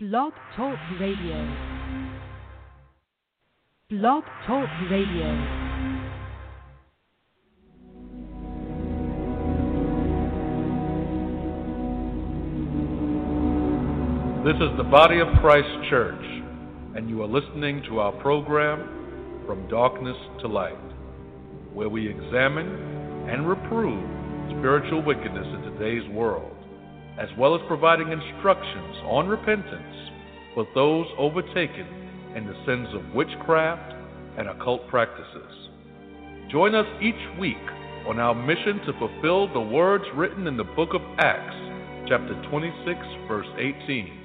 Blog Talk Radio. Blog Talk Radio. This is the Body of Christ Church, and you are listening to our program, From Darkness to Light, where we examine and reprove spiritual wickedness in today's world, as well as providing instructions on repentance for those overtaken in the sins of witchcraft and occult practices. Join us each week on our mission to fulfill the words written in the book of Acts, chapter 26, verse 18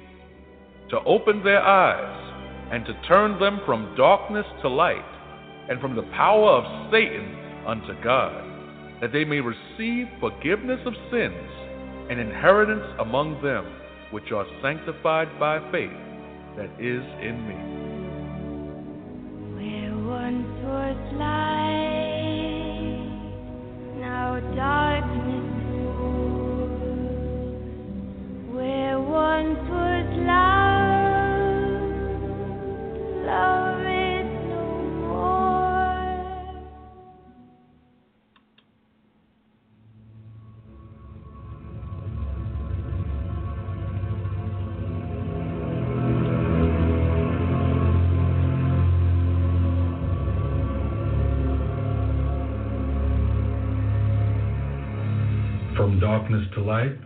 to open their eyes and to turn them from darkness to light and from the power of Satan unto God, that they may receive forgiveness of sins and inheritance among them which are sanctified by faith that is in me. Where once was light, now darkness. Where once was love, darkness to light,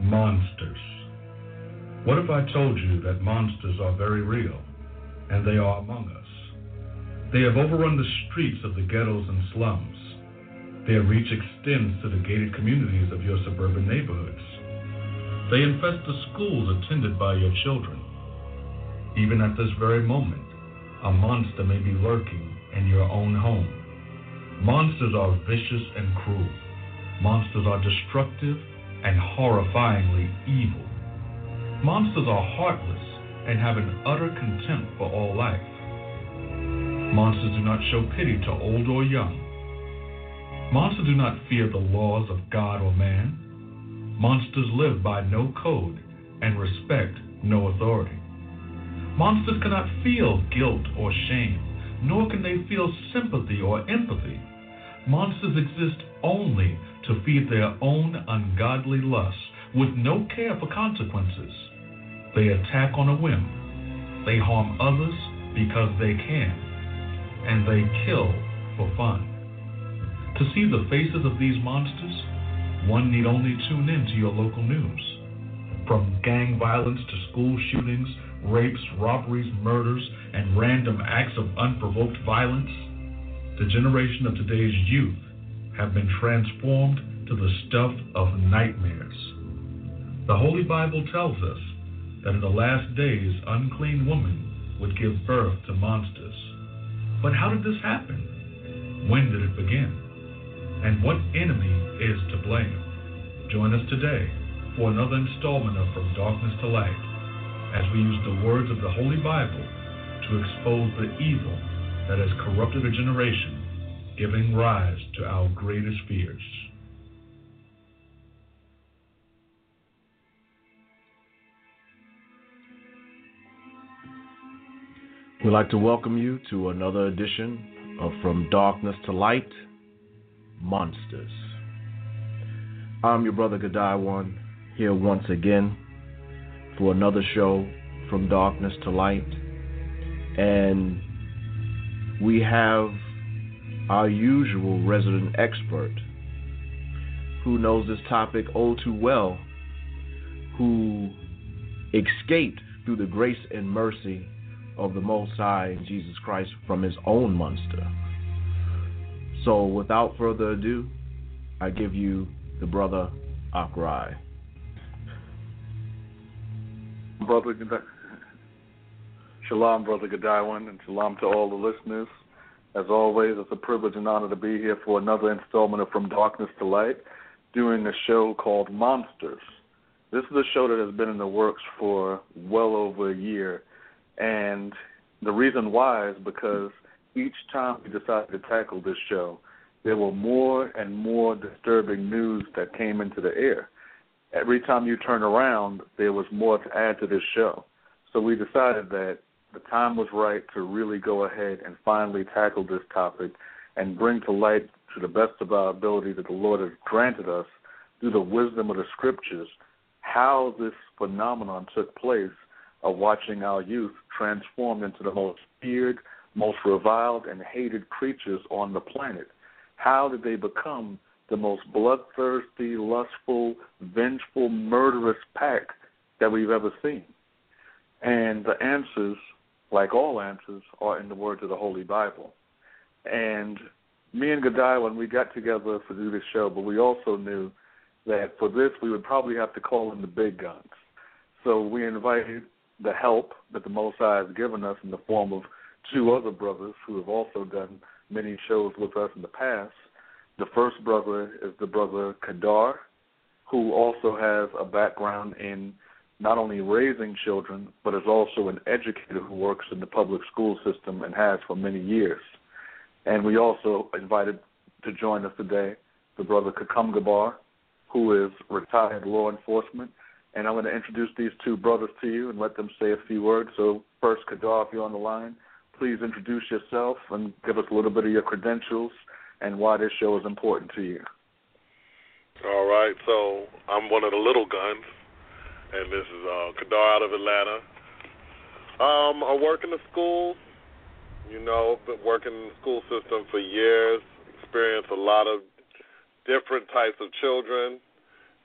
monsters. What if I told you that monsters are very real and they are among us? They have overrun the streets of the ghettos and slums. Their reach extends to the gated communities of your suburban neighborhoods. They infest the schools attended by your children. Even at this very moment, a monster may be lurking in your own home. Monsters are vicious and cruel. Monsters are destructive and horrifyingly evil. Monsters are heartless and have an utter contempt for all life. Monsters do not show pity to old or young. Monsters do not fear the laws of God or man. Monsters live by no code and respect no authority. Monsters cannot feel guilt or shame, nor can they feel sympathy or empathy. Monsters exist only to feed their own ungodly lusts with no care for consequences. They attack on a whim. They harm others because they can. And they kill for fun. To see the faces of these monsters, one need only tune in to your local news. From gang violence to school shootings, rapes, robberies, murders, and random acts of unprovoked violence, the generation of today's youth have been transformed to the stuff of nightmares. The Holy Bible tells us that in the last days, unclean women would give birth to monsters. But how did this happen? When did it begin? And what enemy is to blame? Join us today for another installment of From Darkness to Light as we use the words of the Holy Bible to expose the evil that has corrupted a generation, giving rise to our greatest fears. We'd like to welcome you to another edition of From Darkness to Light Monsters. I'm your brother Gadai One here once again for another show From Darkness to Light. And we have our usual resident expert who knows this topic all too well, who escaped through the grace and mercy of the Most High and Jesus Christ from his own monster. So, without further ado, I give you the brother Akrai. Brother. Shalom, Brother Godiwin, and shalom to all the listeners. As always, it's a privilege and honor to be here for another installment of From Darkness to Light, doing a show called Monsters. This is a show that has been in the works for well over a year, and the reason why is because each time we decided to tackle this show, there were more and more disturbing news that came into the air. every time you turn around, there was more to add to this show. So we decided that the time was right to really go ahead and finally tackle this topic and bring to light, to the best of our ability that the Lord has granted us through the wisdom of the scriptures, how this phenomenon took place of watching our youth transformed into the most feared, most reviled, and hated creatures on the planet. How did they become the most bloodthirsty, lustful, vengeful, murderous pack that we've ever seen? And the answers, like all answers, are in the words of the Holy Bible. And me and Gadai, when we got together to do this show, but we also knew that for this we would probably have to call in the big guns. So we invited the help that the Most High has given us in the form of two other brothers who have also done many shows with us in the past. The first brother is the brother Kadar, who also has a background in not only raising children, but is also an educator who works in the public school system and has for many years. And we also invited to join us today the brother Kakum Gabar, who is retired law enforcement. And I'm going to introduce these two brothers to you and let them say a few words. So, first, Kadar, if you're on the line, please introduce yourself and give us a little bit of your credentials and why this show is important to you. All right, so I'm one of the little guns, and this is uh, Kadar out of Atlanta. Um, I work in the schools. You know, been working in the school system for years. Experienced a lot of different types of children,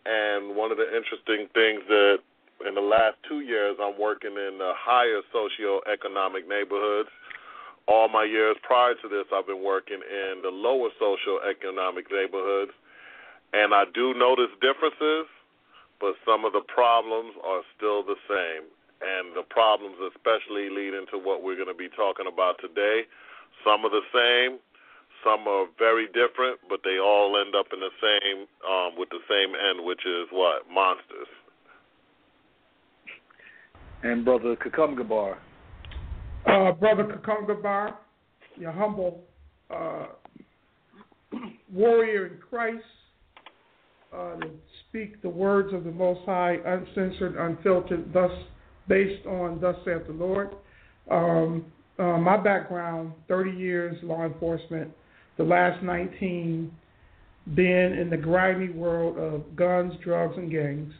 and one of the interesting things that in the last two years I'm working in the higher socioeconomic neighborhoods. All my years prior to this, I've been working in the lower socioeconomic neighborhoods, and I do notice differences, but some of the problems are still the same. And the problems, especially leading to what we're going to be talking about today. Some are the same, some are very different, but they all end up in the same, um, with the same end, which is what monsters. And brother Kakum Gabar. Uh, brother Kakum Gabar, your humble uh, warrior in Christ, uh, to speak the words of the Most High, uncensored, unfiltered, thus based on thus saith the Lord. Um, uh, my background: 30 years law enforcement, the last 19 being in the grimy world of guns, drugs, and gangs.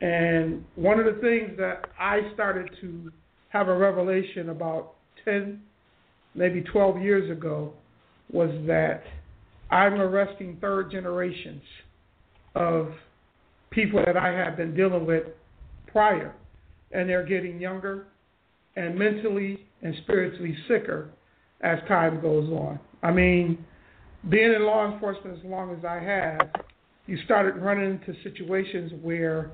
And one of the things that I started to have a revelation about 10, maybe 12 years ago was that I'm arresting third generations of people that I have been dealing with prior. And they're getting younger and mentally and spiritually sicker as time goes on. I mean, being in law enforcement as long as I have, you started running into situations where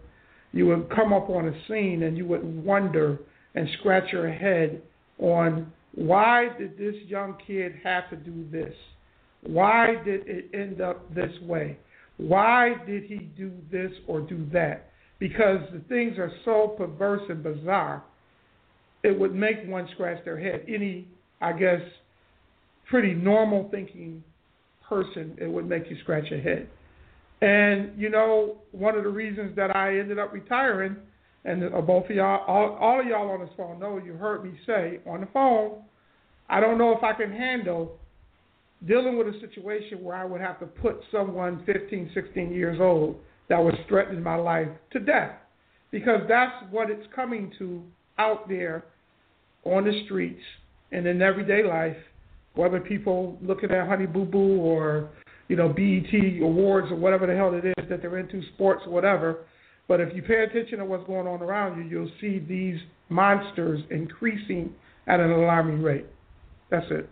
you would come up on a scene and you would wonder and scratch your head on why did this young kid have to do this? Why did it end up this way? Why did he do this or do that? Because the things are so perverse and bizarre, it would make one scratch their head. Any, I guess, pretty normal thinking person, it would make you scratch your head. And you know, one of the reasons that I ended up retiring, and both of y'all, all, all of y'all on this phone know, you heard me say on the phone, I don't know if I can handle dealing with a situation where I would have to put someone 15, 16 years old that was threatening my life to death. Because that's what it's coming to out there on the streets and in everyday life, whether people looking at Honey Boo Boo or you know, BET awards or whatever the hell it is that they're into, sports or whatever. But if you pay attention to what's going on around you, you'll see these monsters increasing at an alarming rate. That's it.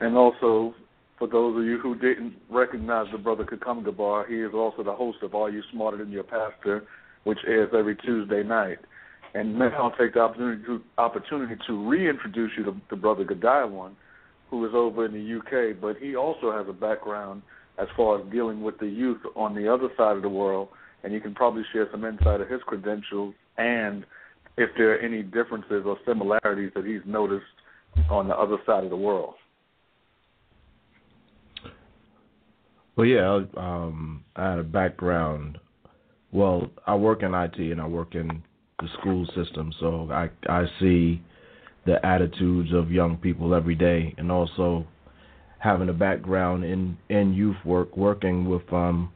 And also, for those of you who didn't recognize the brother Kakum Gabar, he is also the host of Are You Smarter Than Your Pastor, which airs every Tuesday night. And now I'll take the opportunity to, opportunity to reintroduce you to, to Brother Gadiawan, who is over in the UK, but he also has a background as far as dealing with the youth on the other side of the world, and you can probably share some insight of his credentials and if there are any differences or similarities that he's noticed on the other side of the world. Well, yeah, um, I had a background well, I work in IT and I work in the school system, so I I see the attitudes of young people every day, and also having a background in in youth work, working with um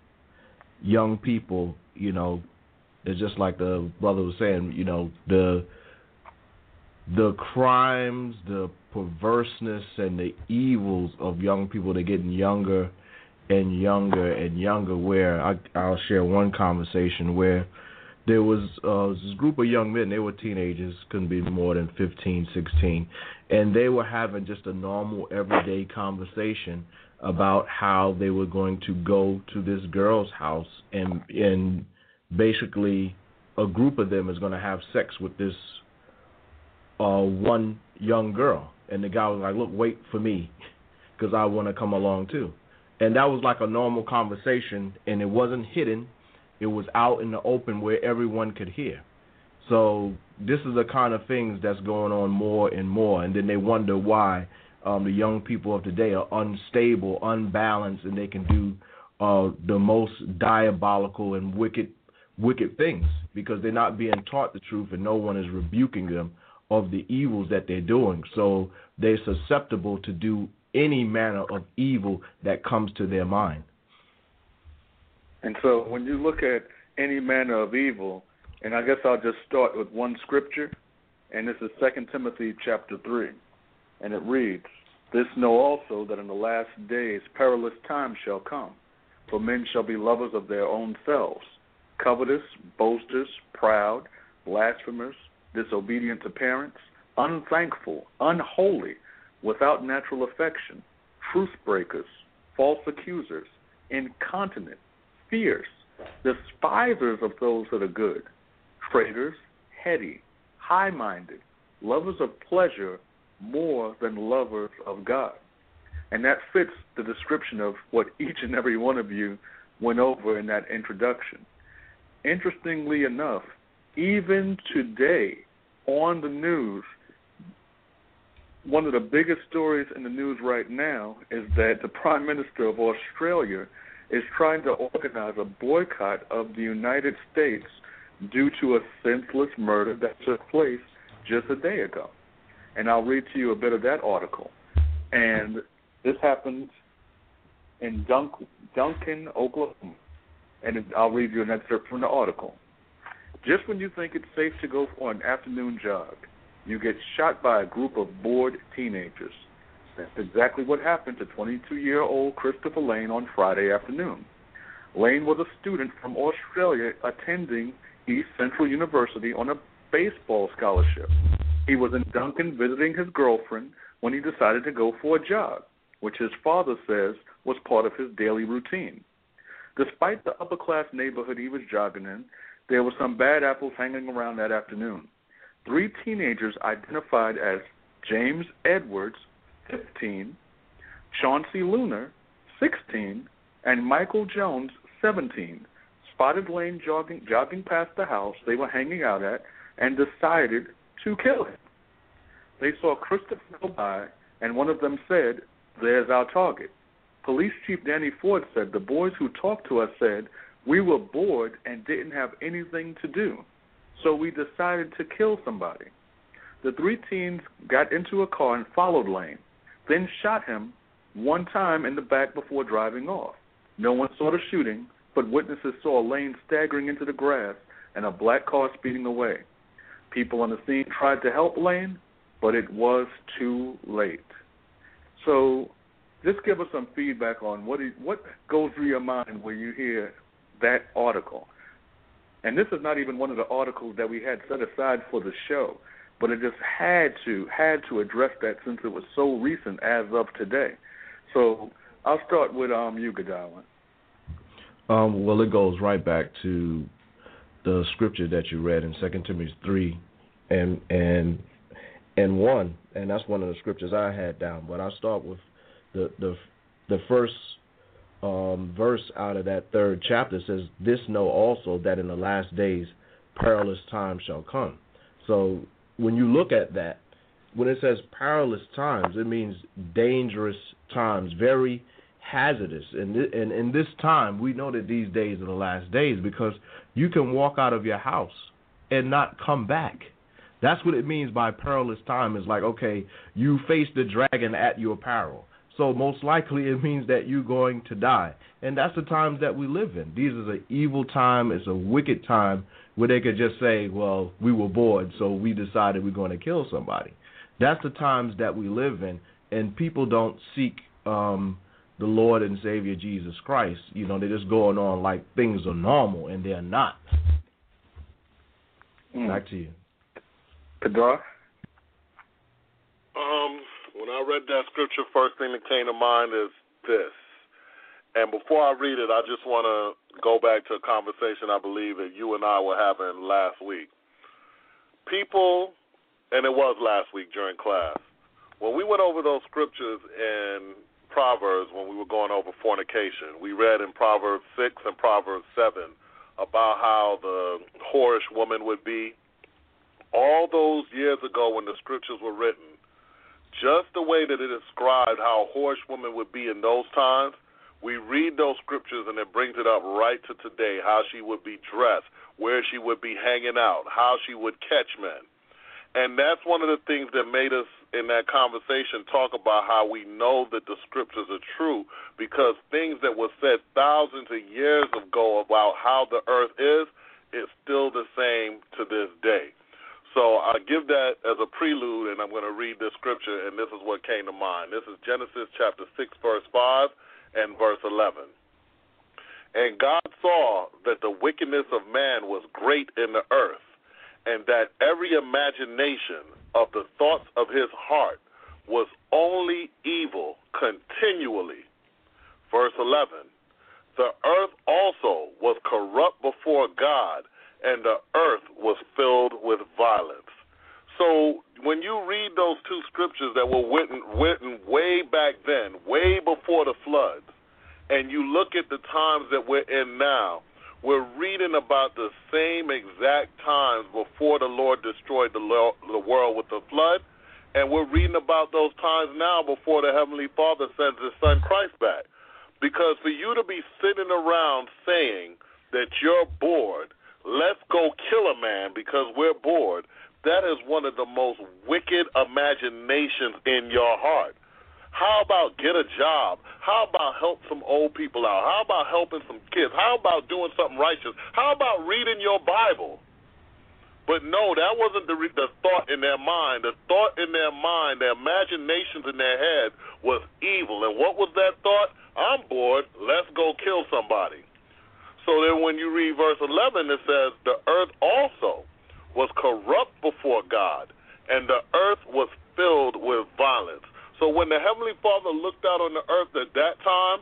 young people, you know, it's just like the brother was saying, you know, the the crimes, the perverseness, and the evils of young people. They're getting younger and younger and younger. Where I, I'll share one conversation where there was uh, this group of young men. They were teenagers, couldn't be more than 15, 16, and they were having just a normal, everyday conversation about how they were going to go to this girl's house and and basically a group of them is going to have sex with this uh, one young girl, and the guy was like, "Look, wait for me, because I want to come along too." And that was like a normal conversation, and it wasn't hidden; it was out in the open where everyone could hear. So this is the kind of things that's going on more and more, and then they wonder why um, the young people of today are unstable, unbalanced, and they can do uh, the most diabolical and wicked wicked things because they're not being taught the truth and no one is rebuking them of the evils that they're doing. So they're susceptible to do any manner of evil that comes to their mind. And so when you look at any manner of evil, and I guess I'll just start with one scripture, and this is Second Timothy chapter three, and it reads, This know also that in the last days perilous times shall come, for men shall be lovers of their own selves, covetous, boasters, proud, blasphemers, disobedient to parents, unthankful, unholy, without natural affection, truth breakers, false accusers, incontinent, fierce, despisers of those that are good, traitors, heady, high minded, lovers of pleasure more than lovers of God. And that fits the description of what each and every one of you went over in that introduction. Interestingly enough, even today on the news, one of the biggest stories in the news right now is that the Prime Minister of Australia is trying to organize a boycott of the United States due to a senseless murder that took place just a day ago. And I'll read to you a bit of that article. And this happened in Dunk- Duncan, Oklahoma. And I'll read you an excerpt from the article. Just when you think it's safe to go for an afternoon jog, you get shot by a group of bored teenagers. That's exactly what happened to 22 year old Christopher Lane on Friday afternoon. Lane was a student from Australia attending East Central University on a baseball scholarship. He was in Duncan visiting his girlfriend when he decided to go for a jog, which his father says was part of his daily routine. Despite the upper class neighborhood he was jogging in, there were some bad apples hanging around that afternoon. Three teenagers identified as James Edwards, 15, Chancey Luna, 16, and Michael Jones, 17, spotted Lane jogging, jogging past the house they were hanging out at and decided to kill him. They saw Christopher go by, and one of them said, There's our target. Police Chief Danny Ford said the boys who talked to us said we were bored and didn't have anything to do, so we decided to kill somebody. The three teens got into a car and followed Lane, then shot him one time in the back before driving off. No one saw the shooting, but witnesses saw Lane staggering into the grass and a black car speeding away. People on the scene tried to help Lane, but it was too late. So just give us some feedback on what is, what goes through your mind when you hear that article. And this is not even one of the articles that we had set aside for the show, but it just had to had to address that since it was so recent as of today. So I'll start with um you, Godwin. Um, well, it goes right back to the scripture that you read in Second Timothy three, and and and one, and that's one of the scriptures I had down. But I'll start with the the the first um, verse out of that third chapter says, "This know also that in the last days perilous times shall come." So when you look at that, when it says perilous times, it means dangerous times, very hazardous. And and in this time, we know that these days are the last days because you can walk out of your house and not come back. That's what it means by perilous time. Is like okay, you face the dragon at your peril. So most likely it means that you're going to die. And that's the times that we live in. These is an evil time, it's a wicked time where they could just say, Well, we were bored, so we decided we're going to kill somebody. That's the times that we live in and people don't seek um the Lord and Savior Jesus Christ. You know, they're just going on like things are normal and they're not. Mm. Back to you. Kadar? Um, when I read that scripture, first thing that came to mind is this. And before I read it, I just want to go back to a conversation I believe that you and I were having last week. People, and it was last week during class, when we went over those scriptures in Proverbs, when we were going over fornication, we read in Proverbs 6 and Proverbs 7 about how the whorish woman would be. All those years ago when the scriptures were written, just the way that it described how a whorish woman would be in those times, we read those scriptures and it brings it up right to today how she would be dressed, where she would be hanging out, how she would catch men. And that's one of the things that made us in that conversation talk about how we know that the scriptures are true because things that were said thousands of years ago about how the earth is is still the same to this day. So I give that as a prelude, and I'm going to read this scripture, and this is what came to mind. This is Genesis chapter 6, verse 5 and verse 11. And God saw that the wickedness of man was great in the earth, and that every imagination of the thoughts of his heart was only evil continually. Verse 11 The earth also was corrupt before God, and the earth was filled with violence. So when you read those two scriptures that were written, written way back then, way before the floods, and you look at the times that we're in now, we're reading about the same exact times before the Lord destroyed the, lo- the world with the flood, and we're reading about those times now before the Heavenly Father sends His Son Christ back. Because for you to be sitting around saying that you're bored, let's go kill a man because we're bored, that is one of the most wicked imaginations in your heart. How about get a job? How about help some old people out? How about helping some kids? How about doing something righteous? How about reading your Bible? But no, that wasn't the re- the thought in their mind. The thought in their mind, their imaginations in their head was evil. And what was that thought? I'm bored. Let's go kill somebody. So then when you read verse 11, it says, The earth also was corrupt before God, and the earth was filled with violence. So when the Heavenly Father looked out on the earth at that time,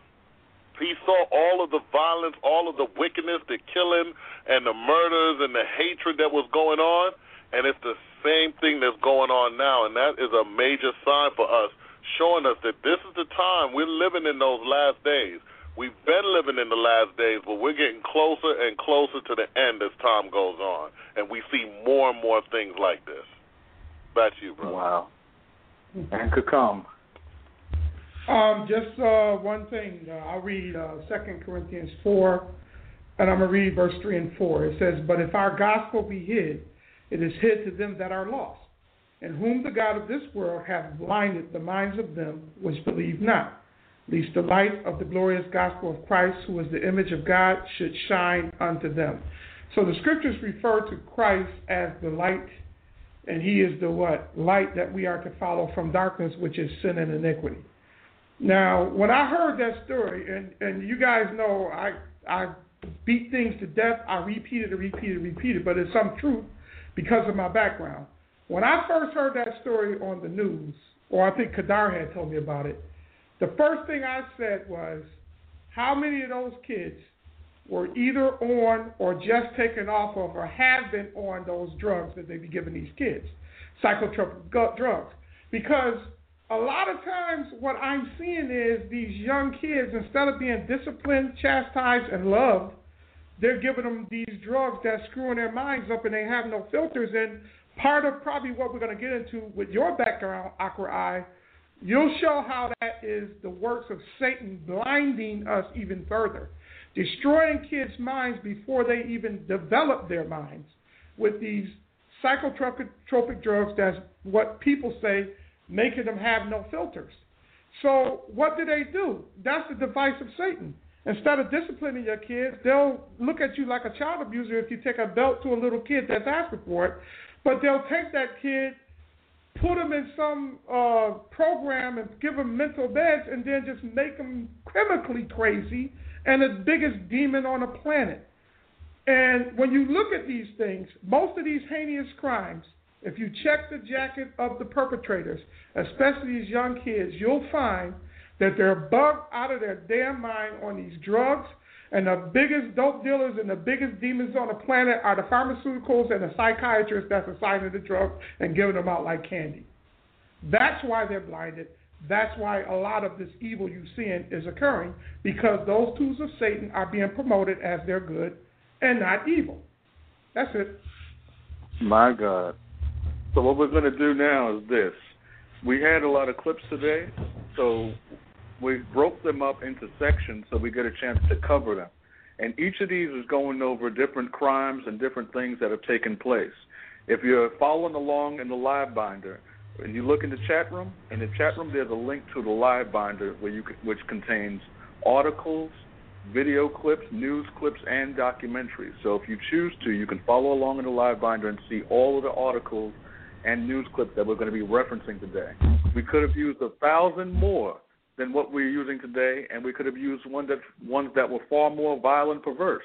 he saw all of the violence, all of the wickedness, the killing, and the murders and the hatred that was going on. And it's the same thing that's going on now. And that is a major sign for us, showing us that this is the time we're living in those last days. We've been living in the last days, but we're getting closer and closer to the end as time goes on, and we see more and more things like this. Back to you, bro. Wow. And could come. Um, just uh, one thing. Uh, I'll read uh, 2 Corinthians 4, and I'm going to read verse 3 and 4. It says, But if our gospel be hid, it is hid to them that are lost, and whom the God of this world hath blinded the minds of them which believe not lest the light of the glorious gospel of Christ, who is the image of God, should shine unto them. So the scriptures refer to Christ as the light, and he is the what? Light that we are to follow from darkness, which is sin and iniquity. Now, when I heard that story, and, and you guys know I I beat things to death, I repeat it and repeat it and repeat it, but it's some truth because of my background. When I first heard that story on the news, or I think Kadar had told me about it, the first thing I said was, how many of those kids were either on or just taken off of or have been on those drugs that they be giving these kids, psychotropic drugs? Because a lot of times what I'm seeing is these young kids, instead of being disciplined, chastised, and loved, they're giving them these drugs that's screwing their minds up and they have no filters. And part of probably what we're going to get into with your background, Aqua Eye, You'll show how that is the works of Satan blinding us even further, destroying kids' minds before they even develop their minds with these psychotropic drugs that's what people say making them have no filters. So what do they do? That's the device of Satan. Instead of disciplining your kids, they'll look at you like a child abuser if you take a belt to a little kid that's asking for it. But they'll take that kid, put him in some uh, program and give him mental meds, and then just make him chemically crazy and the biggest demon on the planet. And when you look at these things, most of these heinous crimes, if you check the jacket of the perpetrators, especially these young kids, you'll find that they're bugged out of their damn mind on these drugs. And the biggest dope dealers and the biggest demons on the planet are the pharmaceuticals and the psychiatrists that's assigning the drugs and giving them out like candy. That's why they're blinded. That's why a lot of this evil you're seeing is occurring because those tools of Satan are being promoted as they're good and not evil. That's it. My God. So what we're going to do now is this. We had a lot of clips today, so we broke them up into sections so we get a chance to cover them. And each of these is going over different crimes and different things that have taken place. If you're following along in the live binder, and you look in the chat room, in the chat room there's a link to the live binder where you which contains articles, video clips, news clips, and documentaries. So if you choose to, you can follow along in the live binder and see all of the articles and news clips that we're going to be referencing today. We could have used a thousand more than what we're using today, and we could have used one that ones that were far more violent, perverse.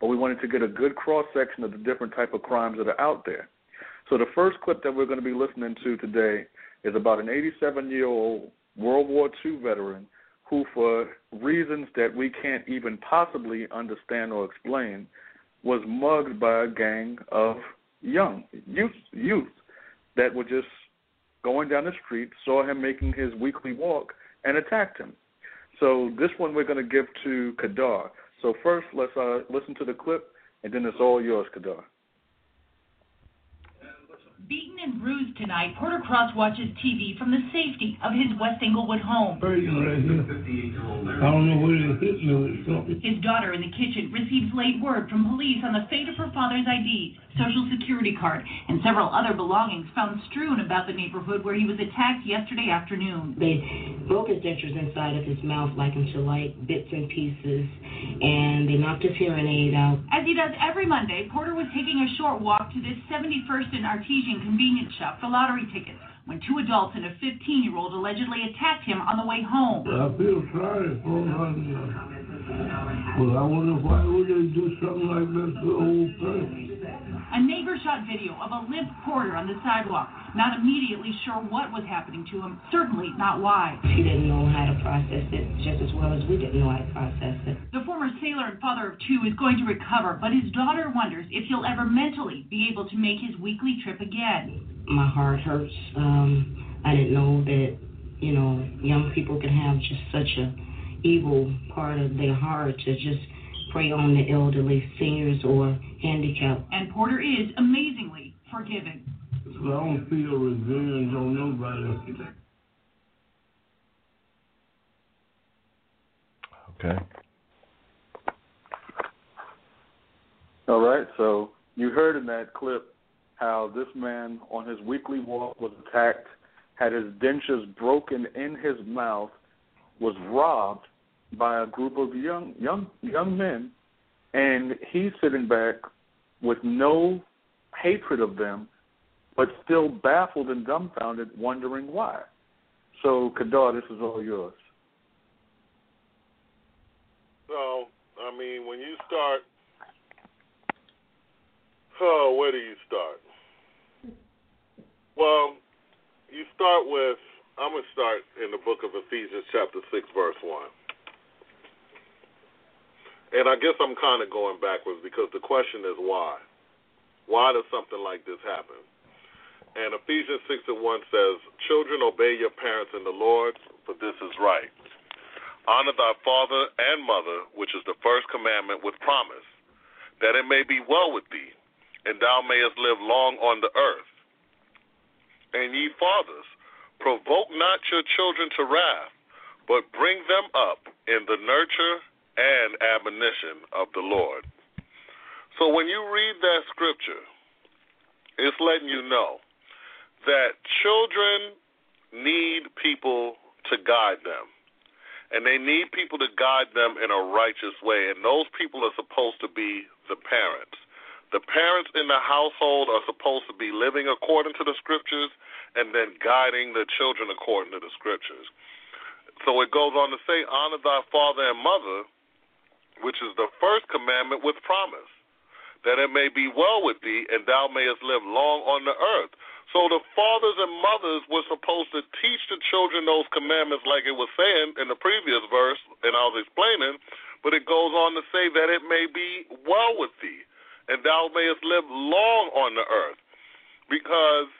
But we wanted to get a good cross section of the different type of crimes that are out there. So the first clip that we're going to be listening to today is about an 87 year old World War II veteran who, for reasons that we can't even possibly understand or explain, was mugged by a gang of young youth youth that were just going down the street, saw him making his weekly walk, and attacked him. So this one we're going to give to Kadar. So first, let's uh, listen to the clip, and then it's all yours, Kadar. Beaten and bruised tonight, Porter Cross watches TV from the safety of his West Englewood home. Right I don't know where they hit me with something. His daughter in the kitchen receives late word from police on the fate of her father's ID, social security card, and several other belongings found strewn about the neighborhood where he was attacked yesterday afternoon. They broke his dentures inside of his mouth like into like bits and pieces, and they knocked his hearing aid out. As he does every Monday, Porter was taking a short walk to this 71st and Artesian convenience shop for lottery tickets when two adults and a 15 year old allegedly attacked him on the way home. I feel sorry for him. Well, I wonder why would they do something like that to the whole thing? A neighbor shot video of a limp Porter on the sidewalk, not immediately sure what was happening to him, certainly not why. He didn't know how to process it just as well as we didn't know how to process it. The former sailor and father of two is going to recover, but his daughter wonders if he'll ever mentally be able to make his weekly trip again. My heart hurts. Um, I didn't know that, you know, young people can have just such a evil part of their heart to just prey on the elderly, seniors, or handicapped. And Porter is amazingly forgiving. I don't feel revenge on nobody. Okay. All right, so you heard in that clip how this man on his weekly walk was attacked, had his dentures broken in his mouth, was robbed by a group of young young young men, and he's sitting back with no hatred of them, but still baffled and dumbfounded, wondering why. So, Kadar, this is all yours. So, I mean, when you start, oh, where do you start? Well, you start with, I'm going to start in the book of Ephesians, chapter 6, verse 1. And I guess I'm kind of going backwards because the question is why? Why does something like this happen? And Ephesians 6 and 1 says, Children, obey your parents in the Lord, for this is right. Honor thy father and mother, which is the first commandment with promise, that it may be well with thee, and thou mayest live long on the earth. And ye fathers, provoke not your children to wrath, but bring them up in the nurture and admonition of the Lord. So when you read that scripture, it's letting you know that children need people to guide them. And they need people to guide them in a righteous way. And those people are supposed to be the parents. The parents in the household are supposed to be living according to the scriptures and then guiding the children according to the scriptures. So it goes on to say, Honor thy father and mother, which is the first commandment with promise, that it may be well with thee and thou mayest live long on the earth. So the fathers and mothers were supposed to teach the children those commandments, like it was saying in the previous verse, and I was explaining. But it goes on to say that it may be well with thee, and thou mayest live long on the earth. Because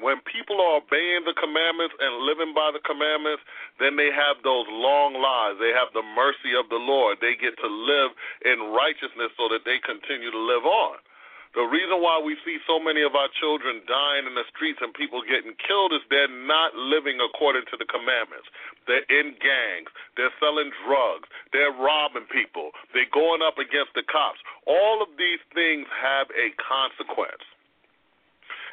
when people are obeying the commandments and living by the commandments, then they have those long lives. They have the mercy of the Lord. They get to live in righteousness so that they continue to live on. The reason why we see so many of our children dying in the streets and people getting killed is they're not living according to the commandments. They're in gangs. They're selling drugs. They're robbing people. They're going up against the cops. All of these things have a consequence.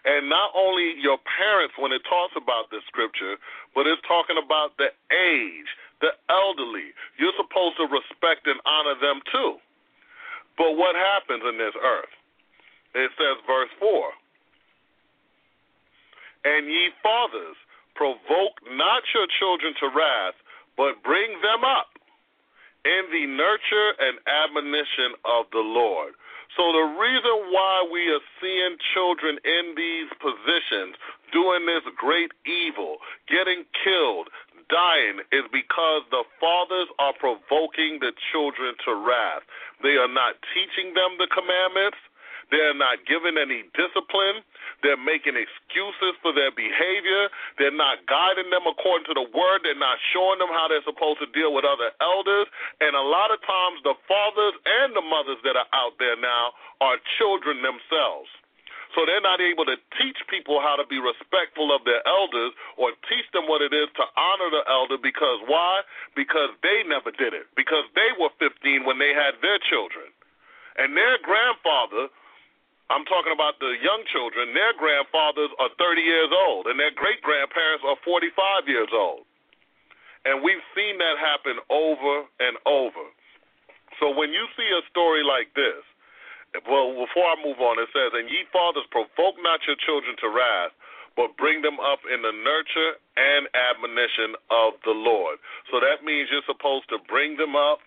And not only your parents when it talks about this scripture, but it's talking about the age, the elderly. You're supposed to respect and honor them too. But what happens in this earth? It says, verse 4 And ye fathers, provoke not your children to wrath, but bring them up in the nurture and admonition of the Lord. So, the reason why we are seeing children in these positions doing this great evil, getting killed, dying, is because the fathers are provoking the children to wrath. They are not teaching them the commandments. They're not giving any discipline. They're making excuses for their behavior. They're not guiding them according to the word. They're not showing them how they're supposed to deal with other elders. And a lot of times, the fathers and the mothers that are out there now are children themselves. So they're not able to teach people how to be respectful of their elders or teach them what it is to honor the elder because why? Because they never did it. Because they were 15 when they had their children. And their grandfather I'm talking about the young children. Their grandfathers are 30 years old, and their great grandparents are 45 years old. And we've seen that happen over and over. So when you see a story like this, well, before I move on, it says, And ye fathers, provoke not your children to wrath, but bring them up in the nurture and admonition of the Lord. So that means you're supposed to bring them up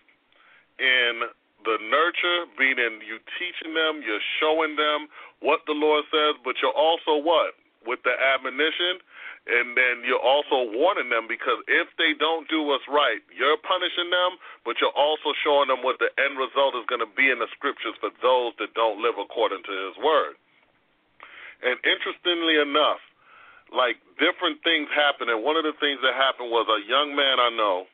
in the nurture, meaning you teaching them, you're showing them what the Lord says, but you're also what? With the admonition, and then you're also warning them because if they don't do what's right, you're punishing them, but you're also showing them what the end result is going to be in the scriptures for those that don't live according to His word. And interestingly enough, like different things happen, and one of the things that happened was a young man I know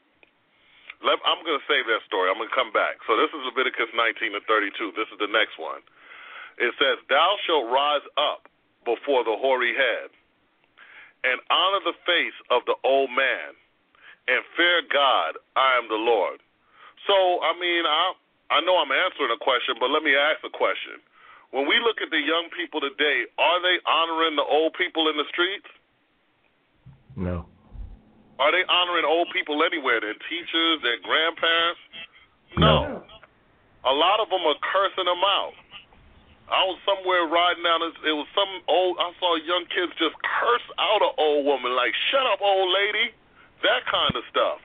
let, I'm going to save that story. I'm going to come back. So this is Leviticus 19 to 32. This is the next one. It says, Thou shalt rise up before the hoary head and honor the face of the old man and fear God. I am the Lord. So, I mean, I, I know I'm answering a question, but let me ask a question. When we look at the young people today, are they honoring the old people in the streets? No. Are they honoring old people anywhere? Their teachers, their grandparents? No. A lot of them are cursing them out. I was somewhere riding down. It was some old. I saw young kids just curse out an old woman, like "Shut up, old lady," that kind of stuff.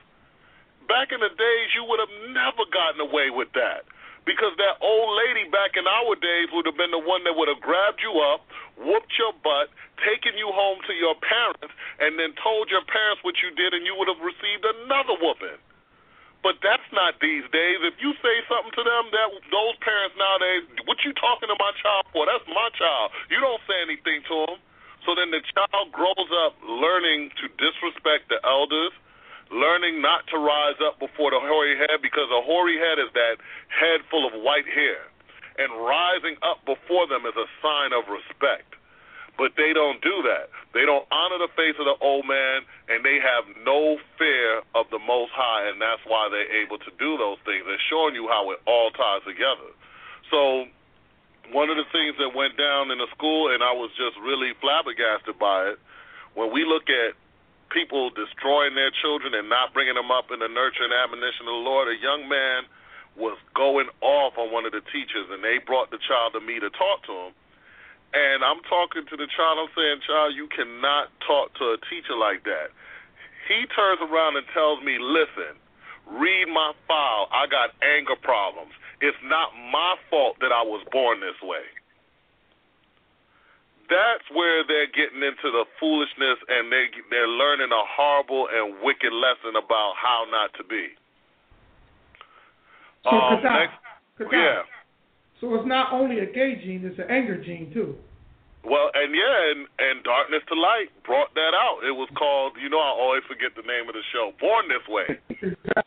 Back in the days, you would have never gotten away with that because that old lady back in our days would have been the one that would have grabbed you up, whooped your butt, taken you home to your parents, and then told your parents what you did, and you would have received another whooping. But that's not these days. If you say something to them, that those parents nowadays, what you talking to my child for? That's my child. You don't say anything to them. So then the child grows up learning to disrespect the elders, learning not to rise up before the hoary head because a hoary head is that head full of white hair. And rising up before them is a sign of respect. But they don't do that. They don't honor the face of the old man, and they have no fear of the Most High, and that's why they're able to do those things. They're showing you how it all ties together. So, one of the things that went down in the school, and I was just really flabbergasted by it, when we look at people destroying their children and not bringing them up in the nurture and admonition of the Lord, a young man was going off on one of the teachers, and they brought the child to me to talk to him. And I'm talking to the child. I'm saying, child, you cannot talk to a teacher like that. He turns around and tells me, listen, read my file. I got anger problems. It's not my fault that I was born this way. That's where they're getting into the foolishness and they they're learning a horrible and wicked lesson about how not to be. So, Um, Kadai, next, Kadai. yeah. So it's not only a gay gene; it's an anger gene too. Well, and yeah, and, and Darkness to Light brought that out. It was called, you know, I always forget the name of the show, Born This Way.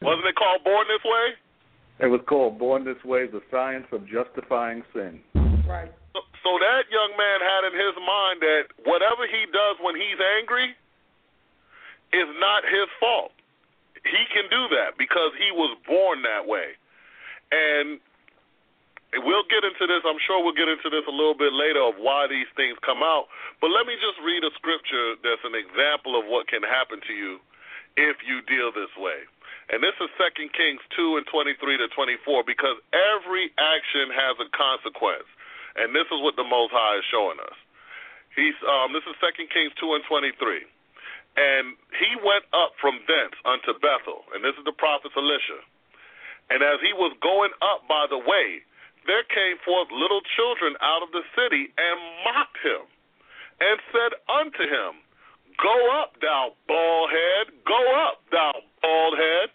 Wasn't it called Born This Way? It was called Born This Way: The Science of Justifying Sin. Right. So, that young man had in his mind that whatever he does when he's angry is not his fault. He can do that because he was born that way. And we'll get into this. I'm sure we'll get into this a little bit later of why these things come out. But let me just read a scripture that's an example of what can happen to you if you deal this way. And this is 2 Kings 2 and 23 to 24 because every action has a consequence. And this is what the Most High is showing us. He's um, this is 2 Kings 2 and 23. And he went up from thence unto Bethel, and this is the prophet Elisha. And as he was going up by the way, there came forth little children out of the city and mocked him, and said unto him, Go up, thou bald head, go up, thou bald head.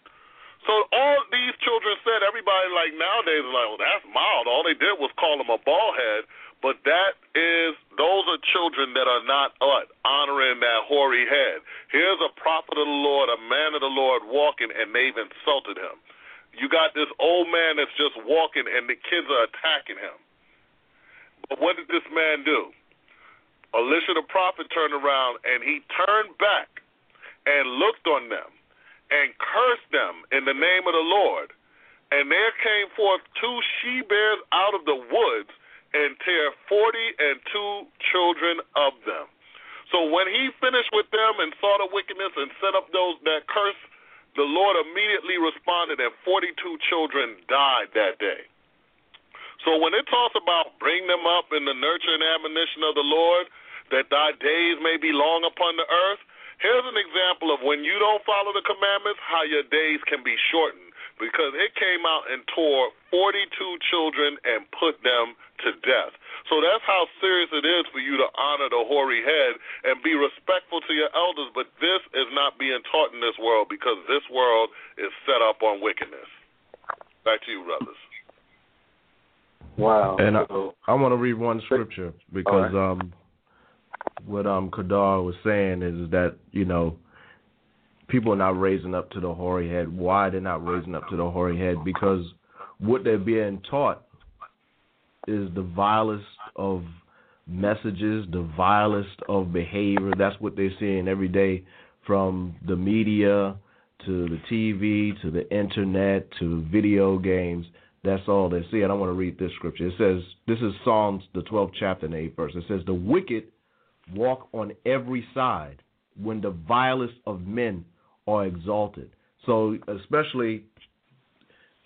So all these children said, everybody like nowadays is like, well, that's mild. All they did was call him a bald head. But that is, those are children that are not what? Honoring that hoary head. Here's a prophet of the Lord, a man of the Lord walking, and they've insulted him. You got this old man that's just walking, and the kids are attacking him. But what did this man do? Elisha the prophet turned around and he turned back and looked on them and cursed them in the name of the Lord. And there came forth two she bears out of the woods and tear forty and two children of them. So when he finished with them and saw the wickedness and set up those that curse, the Lord immediately responded, and forty two children died that day. So when it talks about bring them up in the nurture and admonition of the Lord, that thy days may be long upon the earth, here's an example of when you don't follow the commandments, how your days can be shortened. Because it came out and tore 42 children and put them to death. So that's how serious it is for you to honor the hoary head and be respectful to your elders. But this is not being taught in this world because this world is set up on wickedness. Back to you, brothers. Wow. And I, I want to read one scripture because um, what um Kadar was saying is that you know people are not raising up to the hoary head. Why they're not raising up to the hoary head? Because what they're being taught is the vilest of messages, the vilest of behavior. That's what they're seeing every day from the media to the TV to the internet to video games. That's all they see. And I want to read this scripture. It says, this is Psalms, the 12th chapter and 8th verse. It says, The wicked walk on every side when the vilest of men are exalted. So, especially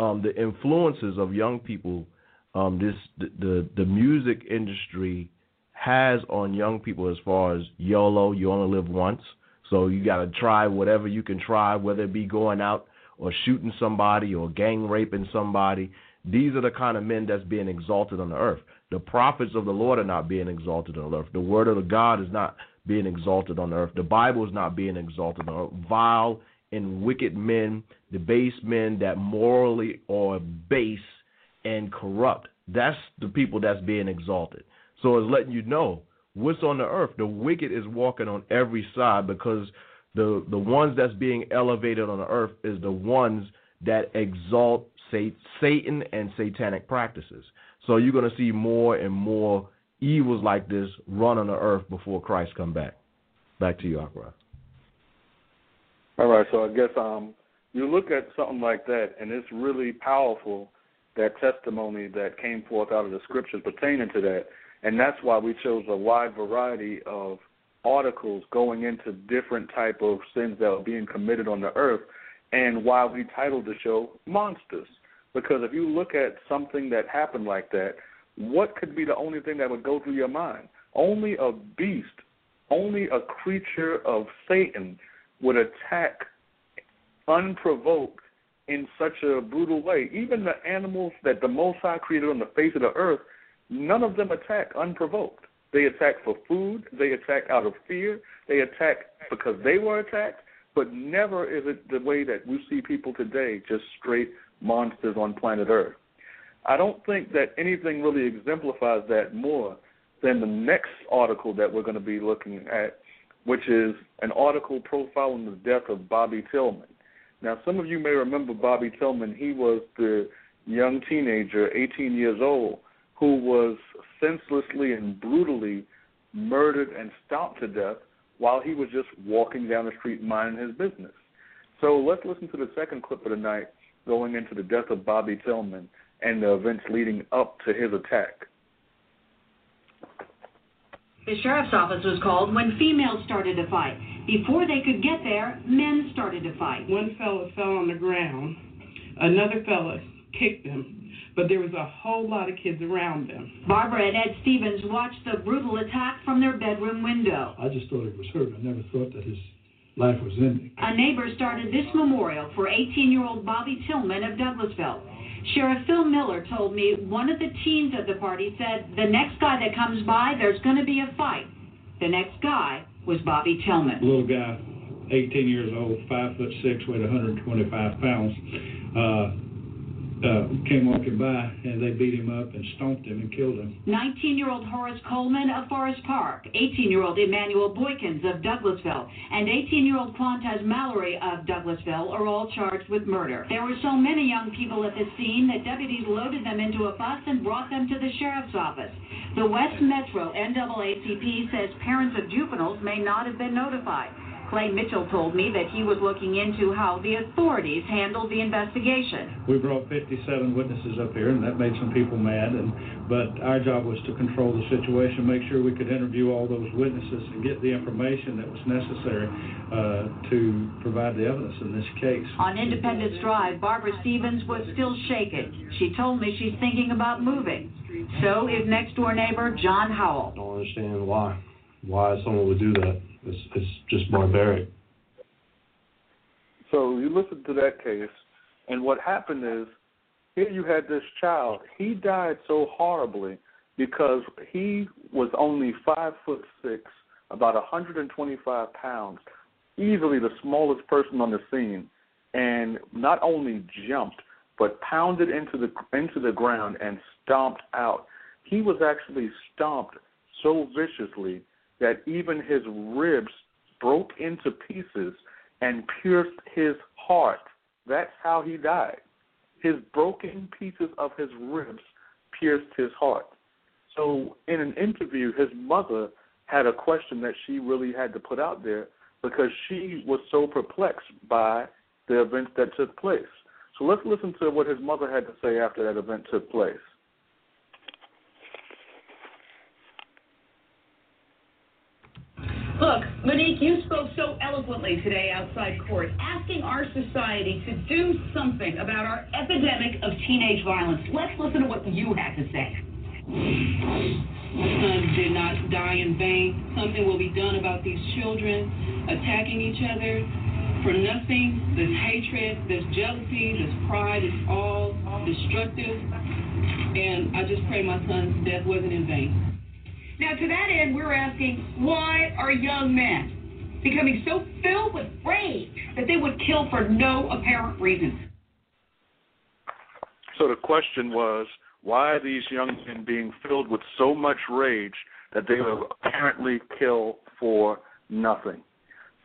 um, the influences of young people, um, this the, the the music industry has on young people as far as YOLO, you only live once. So you got to try whatever you can try, whether it be going out or shooting somebody or gang raping somebody. These are the kind of men that's being exalted on the earth. The prophets of the Lord are not being exalted on earth. The word of the God is not being exalted on earth. The Bible is not being exalted on earth. Vile and wicked men, the base men that morally are base and corrupt. That's the people that's being exalted. So it's letting you know what's on the earth. The wicked is walking on every side because the the ones that's being elevated on the earth is the ones that exalt Satan and satanic practices. So you're going to see more and more evils like this run on the earth before Christ come back. Back to you, Akra. All right, so I guess um, you look at something like that, and it's really powerful that testimony that came forth out of the scriptures pertaining to that, and that's why we chose a wide variety of articles going into different type of sins that are being committed on the earth, and why we titled the show "Monsters." Because if you look at something that happened like that, what could be the only thing that would go through your mind? Only a beast, only a creature of Satan would attack unprovoked in such a brutal way. Even the animals that the Most High created on the face of the earth, none of them attack unprovoked. They attack for food, they attack out of fear, they attack because they were attacked, but never is it the way that we see people today, just straight monsters on planet Earth. I don't think that anything really exemplifies that more than the next article that we're going to be looking at, which is an article profiling the death of Bobby Tillman. Now, some of you may remember Bobby Tillman. He was the young teenager, 18 years old, who was senselessly and brutally murdered and stomped to death while he was just walking down the street minding his business. So let's listen to the second clip of the night going into the death of Bobby Tillman and the events leading up to his attack. The sheriff's office was called when females started to fight. Before they could get there, men started to fight. One fellow fell on the ground. Another fellow kicked him, but there was a whole lot of kids around them. Barbara and Ed Stevens watched the brutal attack from their bedroom window. I just thought he was hurt. I never thought that his life was ending. A neighbor started this memorial for 18 year old Bobby Tillman of Douglasville. Sheriff Phil Miller told me one of the teens at the party said, The next guy that comes by, there's going to be a fight. The next guy was Bobby Tillman. Little guy, 18 years old, 5 foot 6, weighed 125 pounds. Uh, uh, came walking by and they beat him up and stomped him and killed him. 19 year old Horace Coleman of Forest Park, 18 year old Emmanuel Boykins of Douglasville, and 18 year old Quantez Mallory of Douglasville are all charged with murder. There were so many young people at the scene that deputies loaded them into a bus and brought them to the sheriff's office. The West Metro NAACP says parents of juveniles may not have been notified. Clay Mitchell told me that he was looking into how the authorities handled the investigation. We brought 57 witnesses up here, and that made some people mad. And but our job was to control the situation, make sure we could interview all those witnesses, and get the information that was necessary uh, to provide the evidence in this case. On Independence Drive, Barbara Stevens was still shaken. She told me she's thinking about moving. So is next door neighbor John Howell. I don't understand why why someone would do that. It's, it's just barbaric. So you listen to that case, and what happened is here you had this child. He died so horribly because he was only five foot six, about 125 pounds, easily the smallest person on the scene, and not only jumped but pounded into the into the ground and stomped out. He was actually stomped so viciously that even his ribs broke into pieces and pierced his heart. That's how he died. His broken pieces of his ribs pierced his heart. So, in an interview, his mother had a question that she really had to put out there because she was so perplexed by the events that took place. So, let's listen to what his mother had to say after that event took place. Look, Monique, you spoke so eloquently today outside court, asking our society to do something about our epidemic of teenage violence. Let's listen to what you had to say. My son did not die in vain. Something will be done about these children attacking each other for nothing. This hatred, this jealousy, this pride is all destructive. And I just pray my son's death wasn't in vain. Now, to that end, we're asking why are young men becoming so filled with rage that they would kill for no apparent reason? So the question was why are these young men being filled with so much rage that they would apparently kill for nothing?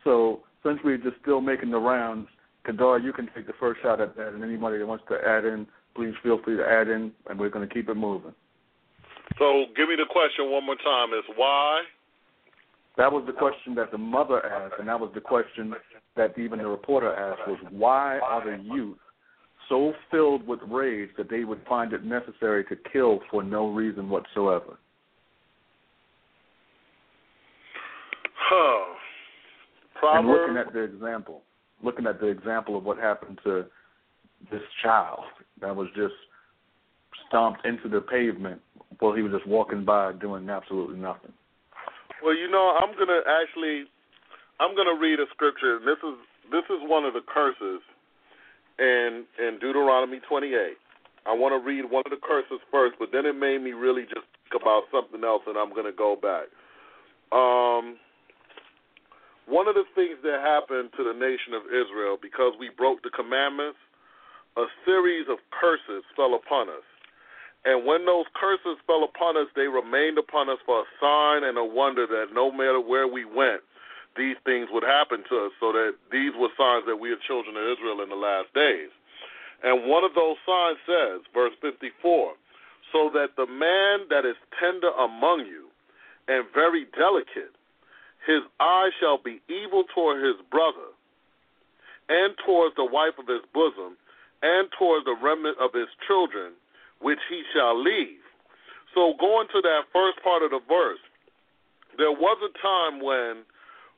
So since we're just still making the rounds, Kadar, you can take the first shot at that, and anybody that wants to add in, please feel free to add in, and we're going to keep it moving. So give me the question one more time. Is why? That was the question that the mother asked, and that was the question that even the reporter asked was why are the youth so filled with rage that they would find it necessary to kill for no reason whatsoever? Huh. And Proverbs. looking at the example, looking at the example of what happened to this child that was just stomped into the pavement while he was just walking by doing absolutely nothing. Well, you know, I'm gonna actually, I'm gonna read a scripture. This is this is one of the curses in in Deuteronomy 28. I want to read one of the curses first, but then it made me really just think about something else, and I'm gonna go back. Um, one of the things that happened to the nation of Israel because we broke the commandments, a series of curses fell upon us. And when those curses fell upon us, they remained upon us for a sign and a wonder that no matter where we went, these things would happen to us, so that these were signs that we are children of Israel in the last days. And one of those signs says, verse 54, so that the man that is tender among you and very delicate, his eye shall be evil toward his brother, and towards the wife of his bosom, and towards the remnant of his children, which he shall leave. So, going to that first part of the verse, there was a time when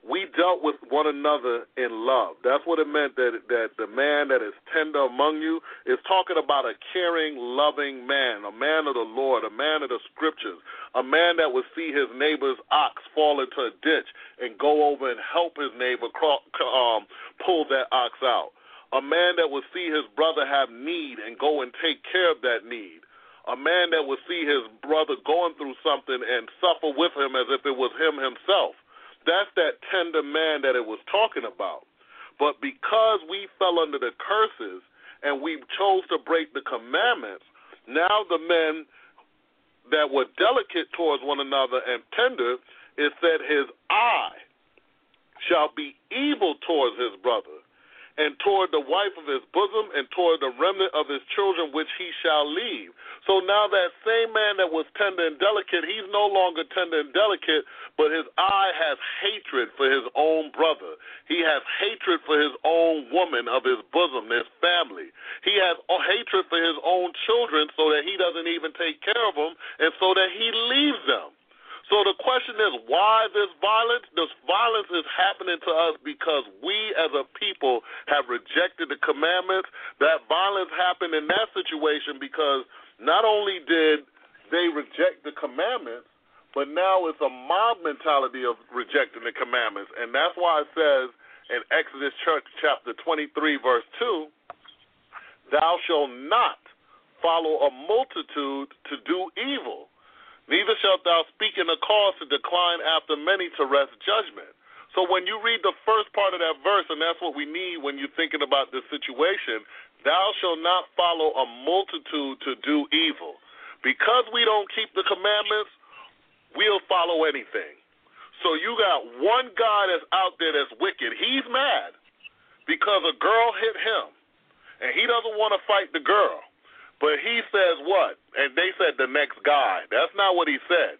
we dealt with one another in love. That's what it meant that that the man that is tender among you is talking about a caring, loving man, a man of the Lord, a man of the scriptures, a man that would see his neighbor's ox fall into a ditch and go over and help his neighbor crawl, um, pull that ox out. A man that would see his brother have need and go and take care of that need. A man that would see his brother going through something and suffer with him as if it was him himself. That's that tender man that it was talking about. But because we fell under the curses and we chose to break the commandments, now the men that were delicate towards one another and tender, it said his eye shall be evil towards his brother, and toward the wife of his bosom, and toward the remnant of his children which he shall leave. So now that same man that was tender and delicate, he's no longer tender and delicate, but his eye has hatred for his own brother. He has hatred for his own woman of his bosom, his family. He has hatred for his own children so that he doesn't even take care of them and so that he leaves them. So the question is, why this violence? This violence is happening to us because we as a people have rejected the commandments. That violence happened in that situation because not only did they reject the commandments, but now it's a mob mentality of rejecting the commandments. And that's why it says in Exodus chapter 23, verse 2, Thou shalt not follow a multitude to do evil Neither shalt thou speak in a cause to decline after many to wrest judgment. So when you read the first part of that verse, and that's what we need when you're thinking about this situation, thou shalt not follow a multitude to do evil. Because we don't keep the commandments, we'll follow anything. So you got one guy that's out there that's wicked. He's mad because a girl hit him, and he doesn't want to fight the girl. But he says what? And they said the next guy. That's not what he said.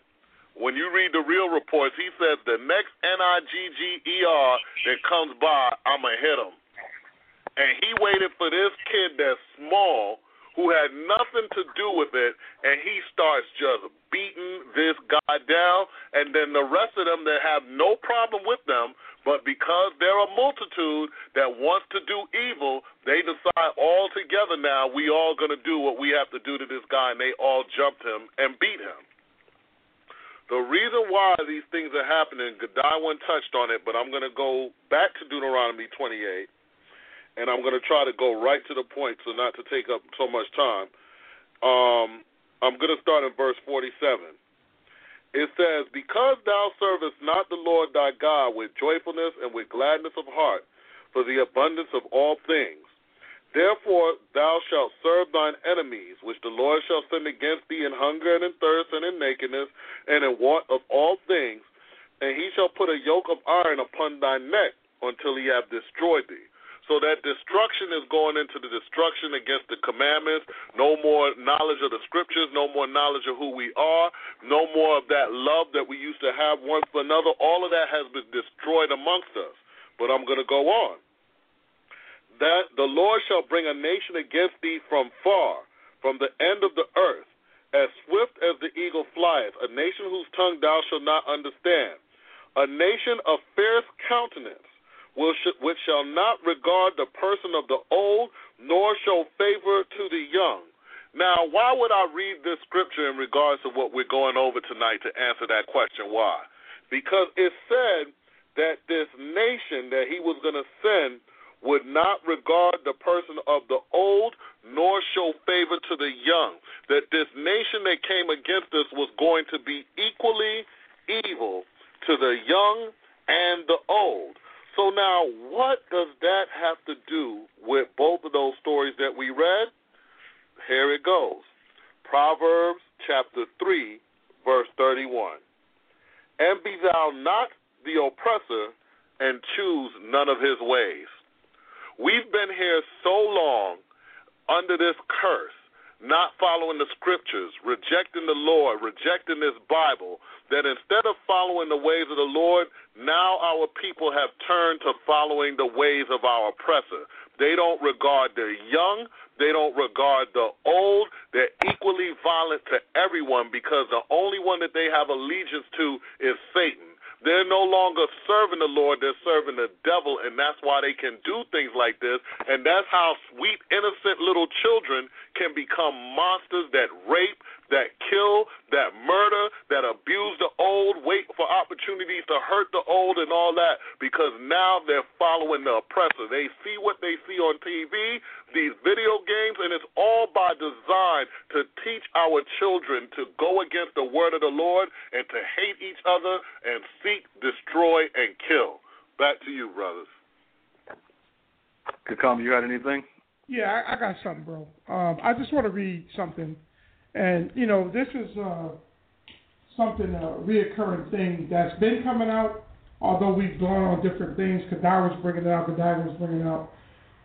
When you read the real reports, he says the next N I G G E R that comes by, I'm going to hit him. And he waited for this kid that's small who had nothing to do with it, and he starts just beating this guy down. And then the rest of them that have no problem with them, but because they're a multitude that wants to do evil, they decide all together now we all going to do what we have to do to this guy, and they all jumped him and beat him. The reason why these things are happening, Godwin touched on it, but I'm going to go back to Deuteronomy 28, and I'm going to try to go right to the point so not to take up so much time. Um, I'm going to start in verse 47. It says, Because thou servest not the Lord thy God with joyfulness and with gladness of heart, for the abundance of all things, Therefore thou shalt serve thine enemies, which the Lord shall send against thee in hunger and in thirst and in nakedness and in want of all things, and he shall put a yoke of iron upon thy neck until he have destroyed thee. So that destruction is going into the destruction against the commandments. No more knowledge of the scriptures, no more knowledge of who we are, no more of that love that we used to have one for another. All of that has been destroyed amongst us. But I'm going to go on. That the Lord shall bring a nation against thee from far, from the end of the earth, as swift as the eagle flieth, a nation whose tongue thou shalt not understand, a nation of fierce countenance which shall not regard the person of the old, nor show favor to the young. Now, why would I read this scripture in regards to what we're going over tonight to answer that question? Why? Because it said that this nation that he was going to send would not regard the person of the old nor show favor to the young. That this nation that came against us was going to be equally evil to the young and the old. So now, what does that have to do with both of those stories that we read? Here it goes. Proverbs chapter 3, verse 31. And be thou not the oppressor, and choose none of his ways. We've been here so long under this curse, not following the scriptures, rejecting the Lord, rejecting this Bible, that instead of following the ways of the Lord, now our people have turned to following the ways of our oppressor. They don't regard the young, they don't regard the old. They're equally violent to everyone because the only one that they have allegiance to is Satan. They're no longer serving the Lord, they're serving the devil, and that's why they can do things like this. And that's how sweet, innocent little children can become monsters that rape, that kill, that murder, that abuse the old, wait for opportunities to hurt the old, and all that, because now they're following the oppressor. They see what they see on TV, these video games, and it's all by design to teach our children to go against the word of the Lord and to hate each other and seek, destroy, and kill. Back to you, brothers. Kakam, you got anything? Yeah, I, I got something, bro. Um, I just want to read something and, you know, this is uh, something, a reoccurring thing that's been coming out, although we've gone on different things. Kadar was bringing it out, Kadar was bringing it out.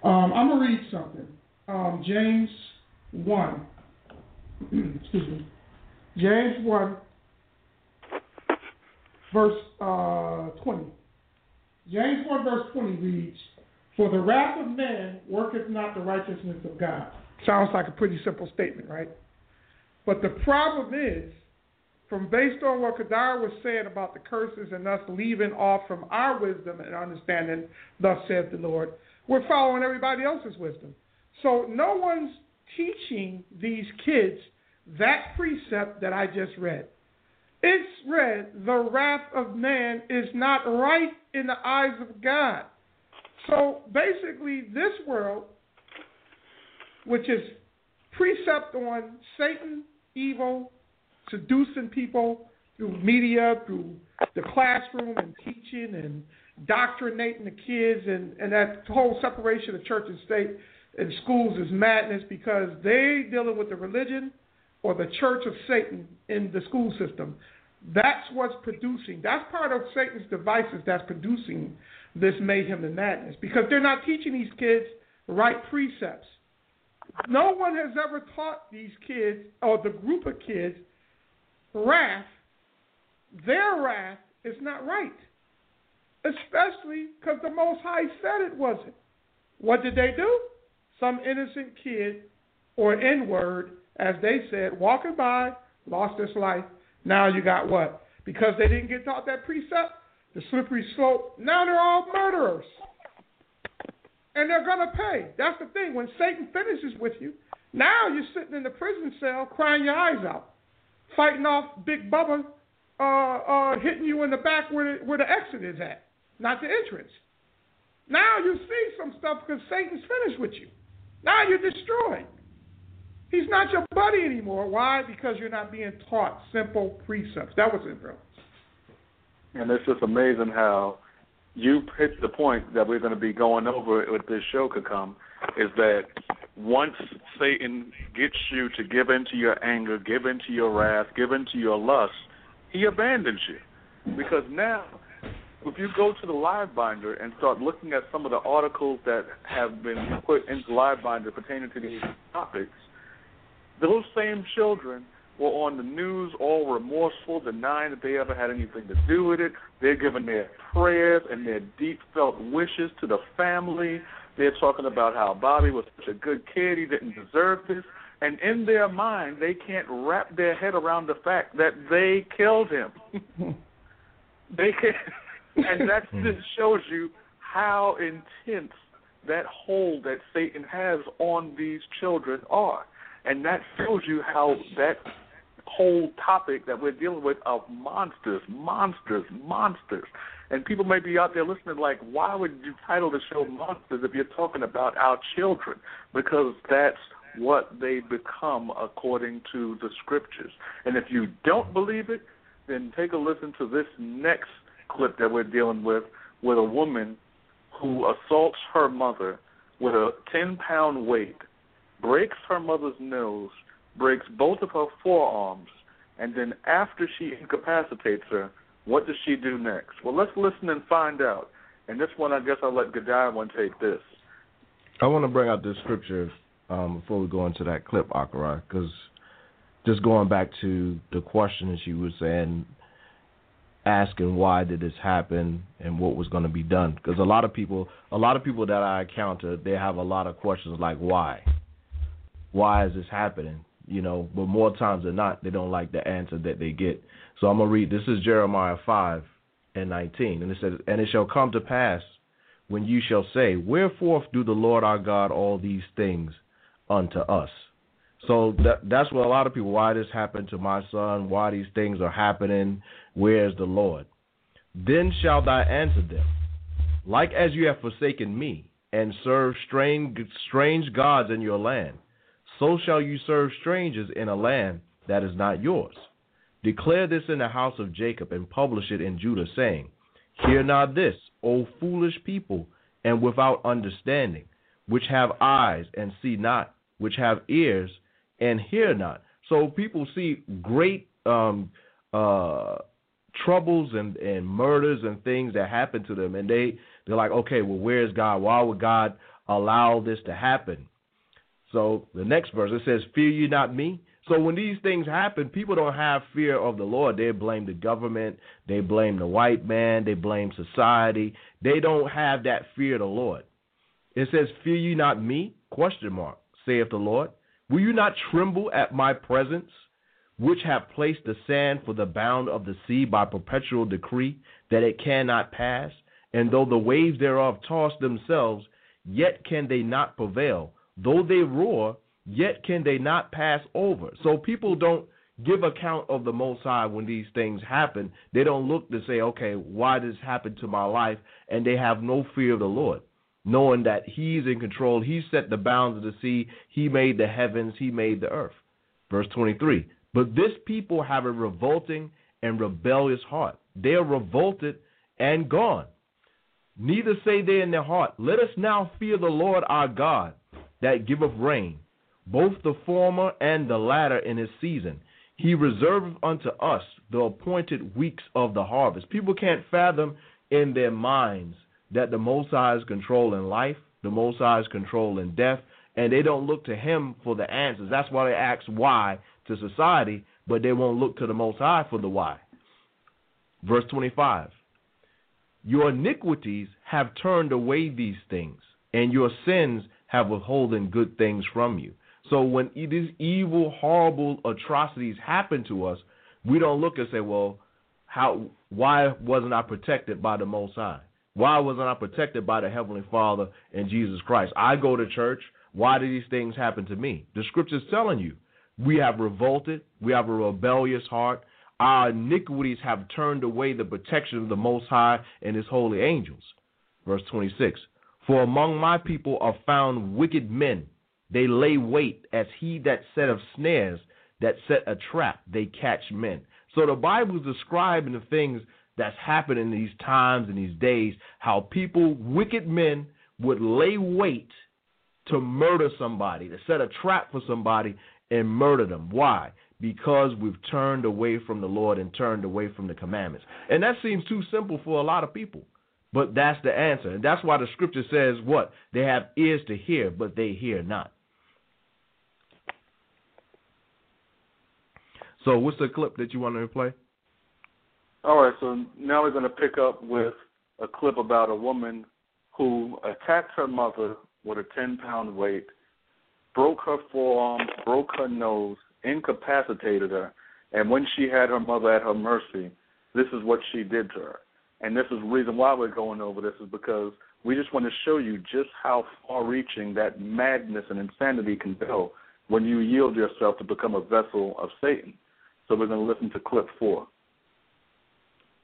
Um, I'm to read something. Um, James 1. Excuse me. James 1, verse uh, 20. James 1, verse 20 reads, For the wrath of man worketh not the righteousness of God. Sounds like a pretty simple statement, right? But the problem is, from based on what Kadar was saying about the curses and us leaving off from our wisdom and understanding, thus saith the Lord, we're following everybody else's wisdom. So no one's teaching these kids that precept that I just read. It's read, the wrath of man is not right in the eyes of God. So basically, this world, which is precept on Satan evil, seducing people through media, through the classroom and teaching and doctrinating the kids, and, and that whole separation of church and state and schools is madness because they dealing with the religion or the church of Satan in the school system. That's what's producing. That's part of Satan's devices that's producing this mayhem and madness because they're not teaching these kids right precepts. No one has ever taught these kids or the group of kids wrath. Their wrath is not right, especially because the Most High said it wasn't. What did they do? Some innocent kid or N word, as they said, walking by, lost his life. Now you got what? Because they didn't get taught that precept, the slippery slope. Now they're all murderers and they're going to pay. That's the thing. When Satan finishes with you, now you're sitting in the prison cell crying your eyes out, fighting off Big Bubba, uh, uh, hitting you in the back where the, where the exit is at, not the entrance. Now you see some stuff because Satan's finished with you. Now you're destroyed. He's not your buddy anymore. Why? Because you're not being taught simple precepts. That was it, bro. And it's just amazing how you hit the point that we're going to be going over with this show come is that once Satan gets you to give in to your anger, give in to your wrath, give in to your lust, he abandons you. Because now if you go to the Live Binder and start looking at some of the articles that have been put into Live Binder pertaining to these topics, those same children were on the news all remorseful, denying that they ever had anything to do with it. They're giving their prayers and their deep felt wishes to the family. They're talking about how Bobby was such a good kid, he didn't deserve this. And in their mind, they can't wrap their head around the fact that they killed him. they can't. And that hmm. just shows you how intense that hold that Satan has on these children are. And that shows you how that whole topic that we're dealing with of monsters, monsters, monsters. And people may be out there listening like, why would you title the show Monsters if you're talking about our children? Because that's what they become according to the scriptures. And if you don't believe it, then take a listen to this next clip that we're dealing with with a woman who assaults her mother with a 10 pound weight, breaks her mother's nose, breaks both of her forearms, and then after she incapacitates her, what does she do next? Well, let's listen and find out. And this one, I guess I'll let one take this. I want to bring out this scripture um, before we go into that clip, Akara, because just going back to the question that she was saying, asking why did this happen and what was going to be done, because a lot of people, a lot of people that I encounter, they have a lot of questions like why, why is this happening, you know, but more times than not, they don't like the answer that they get. So I'm gonna read. This is Jeremiah five and nineteen, and it says, "And it shall come to pass when you shall say, Wherefore do the Lord our God all these things unto us?" So that that's what a lot of people. Why this happened to my son? Why these things are happening? Where's the Lord? Then shall thou answer them, like as you have forsaken me and served strange strange gods in your land, so shall you serve strangers in a land that is not yours. Declare this in the house of Jacob and publish it in Judah, saying, Hear not this, O foolish people, and without understanding, which have eyes and see not, which have ears and hear not. So people see great um, uh, troubles and, and murders and things that happen to them, and they they're like, okay, well, where's God? Why would God allow this to happen? So the next verse it says, "Fear you not me." So when these things happen, people don't have fear of the Lord. They blame the government, they blame the white man, they blame society. They don't have that fear of the Lord. It says, "Fear you not me?" Question mark. Saith the Lord. Will you not tremble at my presence, which have placed the sand for the bound of the sea by perpetual decree, that it cannot pass? And though the waves thereof toss themselves, yet can they not prevail. Though they roar, yet can they not pass over. So people don't give account of the Most High when these things happen. They don't look to say, okay, why this happened to my life? And they have no fear of the Lord, knowing that He's in control. He set the bounds of the sea, He made the heavens, He made the earth. Verse 23 But this people have a revolting and rebellious heart. They are revolted and gone. Neither say they in their heart, Let us now fear the Lord our God, that giveth rain both the former and the latter in his season. He reserveth unto us the appointed weeks of the harvest. People can't fathom in their minds that the Most High is controlling life, the Most High is controlling death, and they don't look to Him for the answers. That's why they ask why to society, but they won't look to the Most High for the why. Verse 25 Your iniquities have turned away these things, and your sins have withholden good things from you. So when these evil, horrible atrocities happen to us, we don't look and say, "Well, how? Why wasn't I protected by the Most High? Why wasn't I protected by the Heavenly Father and Jesus Christ? I go to church. Why do these things happen to me? The Scripture's telling you, we have revolted. We have a rebellious heart. Our iniquities have turned away the protection of the Most High and His holy angels. Verse 26. For among my people are found wicked men they lay wait as he that set of snares, that set a trap, they catch men. So the Bible is describing the things that's happening in these times and these days, how people, wicked men, would lay wait to murder somebody, to set a trap for somebody and murder them. Why? because we've turned away from the Lord and turned away from the commandments. And that seems too simple for a lot of people. But that's the answer. And that's why the scripture says what? They have ears to hear, but they hear not. So, what's the clip that you want to play? All right, so now we're going to pick up with a clip about a woman who attacked her mother with a 10 pound weight, broke her forearm, broke her nose, incapacitated her, and when she had her mother at her mercy, this is what she did to her. And this is the reason why we're going over this is because we just want to show you just how far reaching that madness and insanity can go when you yield yourself to become a vessel of Satan. So we're going to listen to clip four.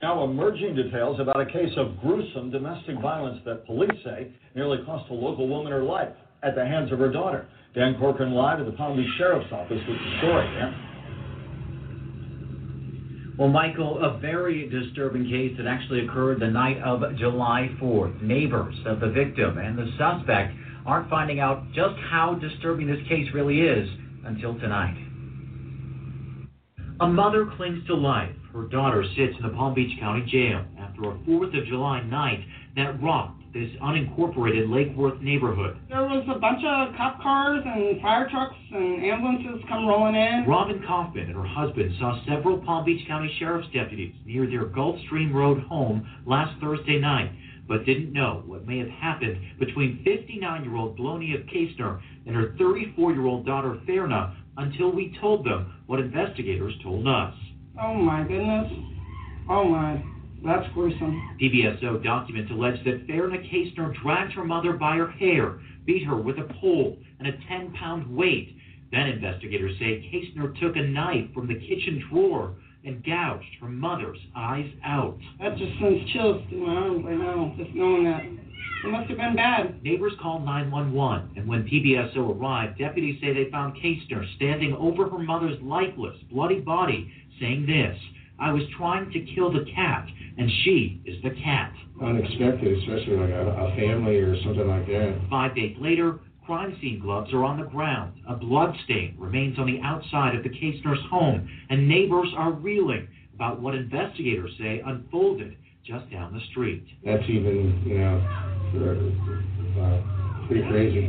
Now, emerging details about a case of gruesome domestic violence that police say nearly cost a local woman her life at the hands of her daughter. Dan Corcoran live at the Palm Beach Sheriff's Office with the story. Well, Michael, a very disturbing case that actually occurred the night of July 4th. Neighbors of the victim and the suspect aren't finding out just how disturbing this case really is until tonight. A mother clings to life. Her daughter sits in the Palm Beach County Jail after a 4th of July night that rocked this unincorporated Lake Worth neighborhood. There was a bunch of cop cars and fire trucks and ambulances come rolling in. Robin Kaufman and her husband saw several Palm Beach County Sheriff's deputies near their Gulfstream Road home last Thursday night, but didn't know what may have happened between 59-year-old Blonia Kaestner and her 34-year-old daughter Fairna until we told them what investigators told us. Oh my goodness. Oh my. That's gruesome. PBSO documents allege that Fairna Kaestner dragged her mother by her hair, beat her with a pole and a 10 pound weight. Then investigators say Kaestner took a knife from the kitchen drawer and gouged her mother's eyes out. That just sends chills through my arms right now, just knowing that. It must have been bad. Neighbors called 911, and when PBSO arrived, deputies say they found Kaestner standing over her mother's lifeless, bloody body, saying this I was trying to kill the cat, and she is the cat. Unexpected, especially like a, a family or something like that. Five days later, crime scene gloves are on the ground. A blood stain remains on the outside of the Kaestner's home, and neighbors are reeling about what investigators say unfolded just down the street. That's even, you know, for, uh, pretty crazy.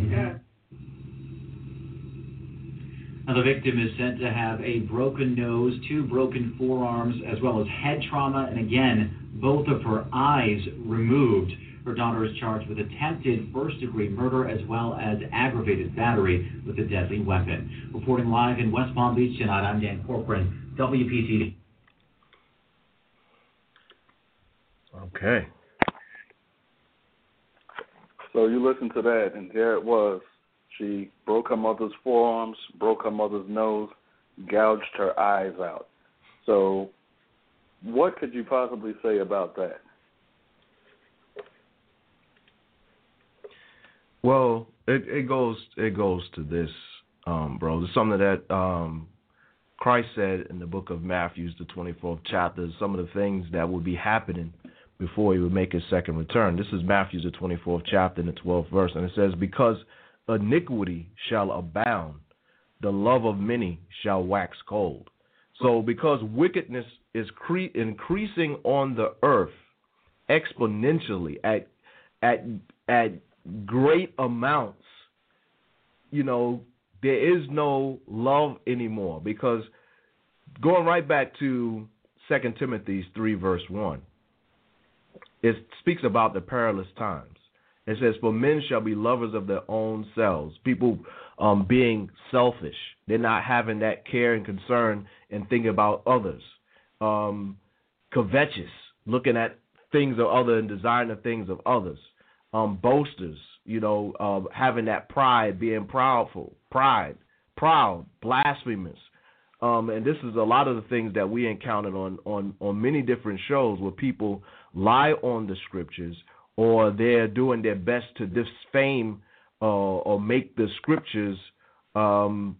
Now, the victim is said to have a broken nose, two broken forearms, as well as head trauma, and again, both of her eyes removed. Her daughter is charged with attempted first degree murder as well as aggravated battery with a deadly weapon. Reporting live in West Palm Beach tonight, I'm Dan Corcoran, WPTV. Okay. So you listen to that, and there it was. She broke her mother's forearms, broke her mother's nose, gouged her eyes out. So, what could you possibly say about that? Well, it, it goes it goes to this, um, bro. It's something that um, Christ said in the book of Matthew, the 24th chapter. Some of the things that would be happening before he would make his second return. This is Matthew, the 24th chapter, in the 12th verse, and it says, "Because iniquity shall abound, the love of many shall wax cold." So, because wickedness is cre- increasing on the earth exponentially at at at great amounts, you know, there is no love anymore because going right back to Second Timothy three verse one, it speaks about the perilous times. It says, "For men shall be lovers of their own selves." People um, being selfish, they're not having that care and concern and thinking about others. Um, covetous, looking at things of other and desiring the things of others um, boasters, you know, uh, having that pride, being proudful, pride, proud, blasphemous. Um, and this is a lot of the things that we encountered on, on, on many different shows where people lie on the scriptures or they're doing their best to defame uh, or make the scriptures um,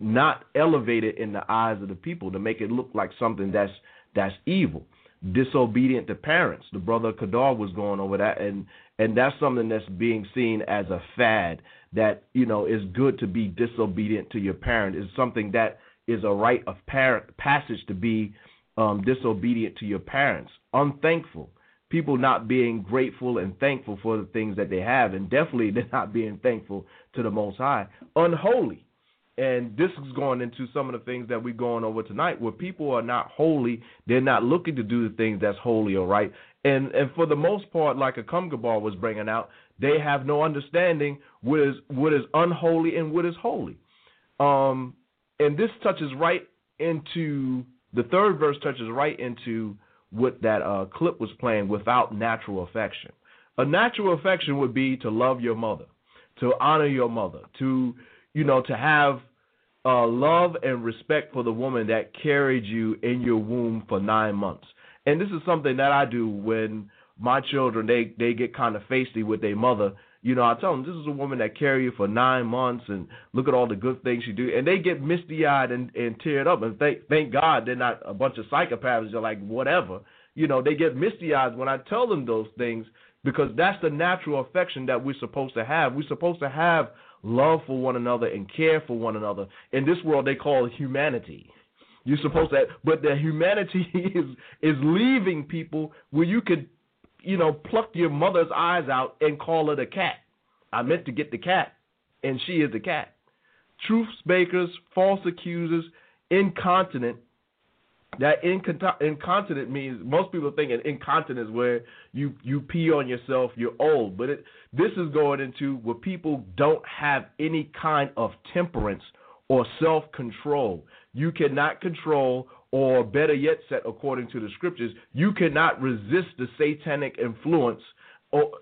not elevated in the eyes of the people to make it look like something that's that's evil disobedient to parents. The brother Kadar was going over that, and and that's something that's being seen as a fad. That you know is good to be disobedient to your parent is something that is a rite of parent passage to be um, disobedient to your parents, unthankful, people not being grateful and thankful for the things that they have, and definitely they're not being thankful to the Most High, unholy. And this is going into some of the things that we're going over tonight, where people are not holy, they're not looking to do the things that's holy or right, and and for the most part, like a Gabar was bringing out, they have no understanding what is what is unholy and what is holy. Um, and this touches right into the third verse touches right into what that uh, clip was playing without natural affection. A natural affection would be to love your mother, to honor your mother, to you know to have uh, love and respect for the woman that carried you in your womb for nine months. And this is something that I do when my children they they get kind of feisty with their mother you know, I tell them this is a woman that carried you for nine months, and look at all the good things she do, and they get misty eyed and, and teared up, and thank thank God they're not a bunch of psychopaths. They're like whatever, you know, they get misty eyed when I tell them those things because that's the natural affection that we're supposed to have. We're supposed to have love for one another and care for one another. In this world, they call it humanity. You're supposed to, but the humanity is is leaving people where you could you know, pluck your mother's eyes out and call it a cat. I meant to get the cat, and she is the cat. Truce breakers, false accusers, incontinent. That incontinent means most people think an incontinence where you you pee on yourself, you're old. But it, this is going into where people don't have any kind of temperance or self control. You cannot control or better yet said according to the scriptures you cannot resist the satanic influence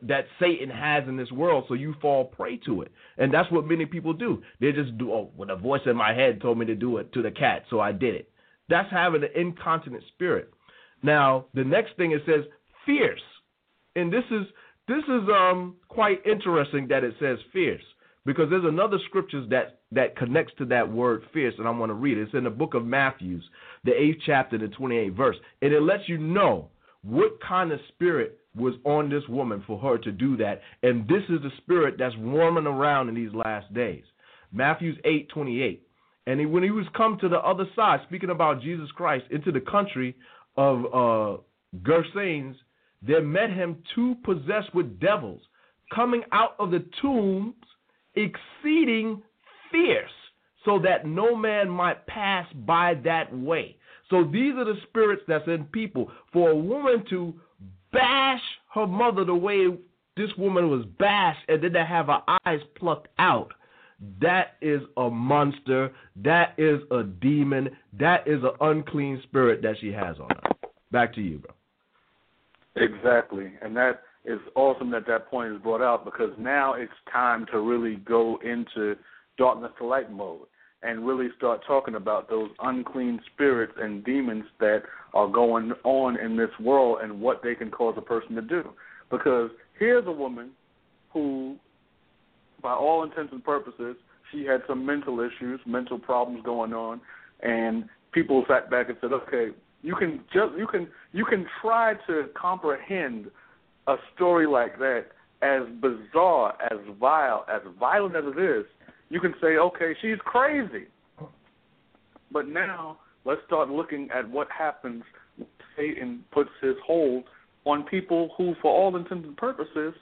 that Satan has in this world, so you fall prey to it, and that's what many people do. They just do. Oh, well, the voice in my head told me to do it to the cat, so I did it. That's having an incontinent spirit. Now, the next thing it says fierce, and this is this is um quite interesting that it says fierce because there's another scriptures that that connects to that word fierce, and I want to read it. It's in the book of Matthews, the eighth chapter, the 28th verse, and it lets you know what kind of spirit was on this woman for her to do that, and this is the spirit that's warming around in these last days. Matthews 8:28, and he, when he was come to the other side, speaking about Jesus Christ, into the country of uh, there met him two possessed with devils, coming out of the tombs exceeding fierce, so that no man might pass by that way. So these are the spirits that's in people. For a woman to bash her mother the way this woman was bashed and then to have her eyes plucked out, that is a monster. That is a demon. That is an unclean spirit that she has on her. Back to you, bro. Exactly. And that is awesome that that point is brought out because now it's time to really go into darkness to light mode and really start talking about those unclean spirits and demons that are going on in this world and what they can cause a person to do. Because here's a woman who, by all intents and purposes, she had some mental issues, mental problems going on, and people sat back and said, "Okay, you can just you can you can try to comprehend a story like that, as bizarre, as vile, as violent as it is, you can say, okay, she's crazy. But now let's start looking at what happens when Satan puts his hold on people who, for all intents and purposes,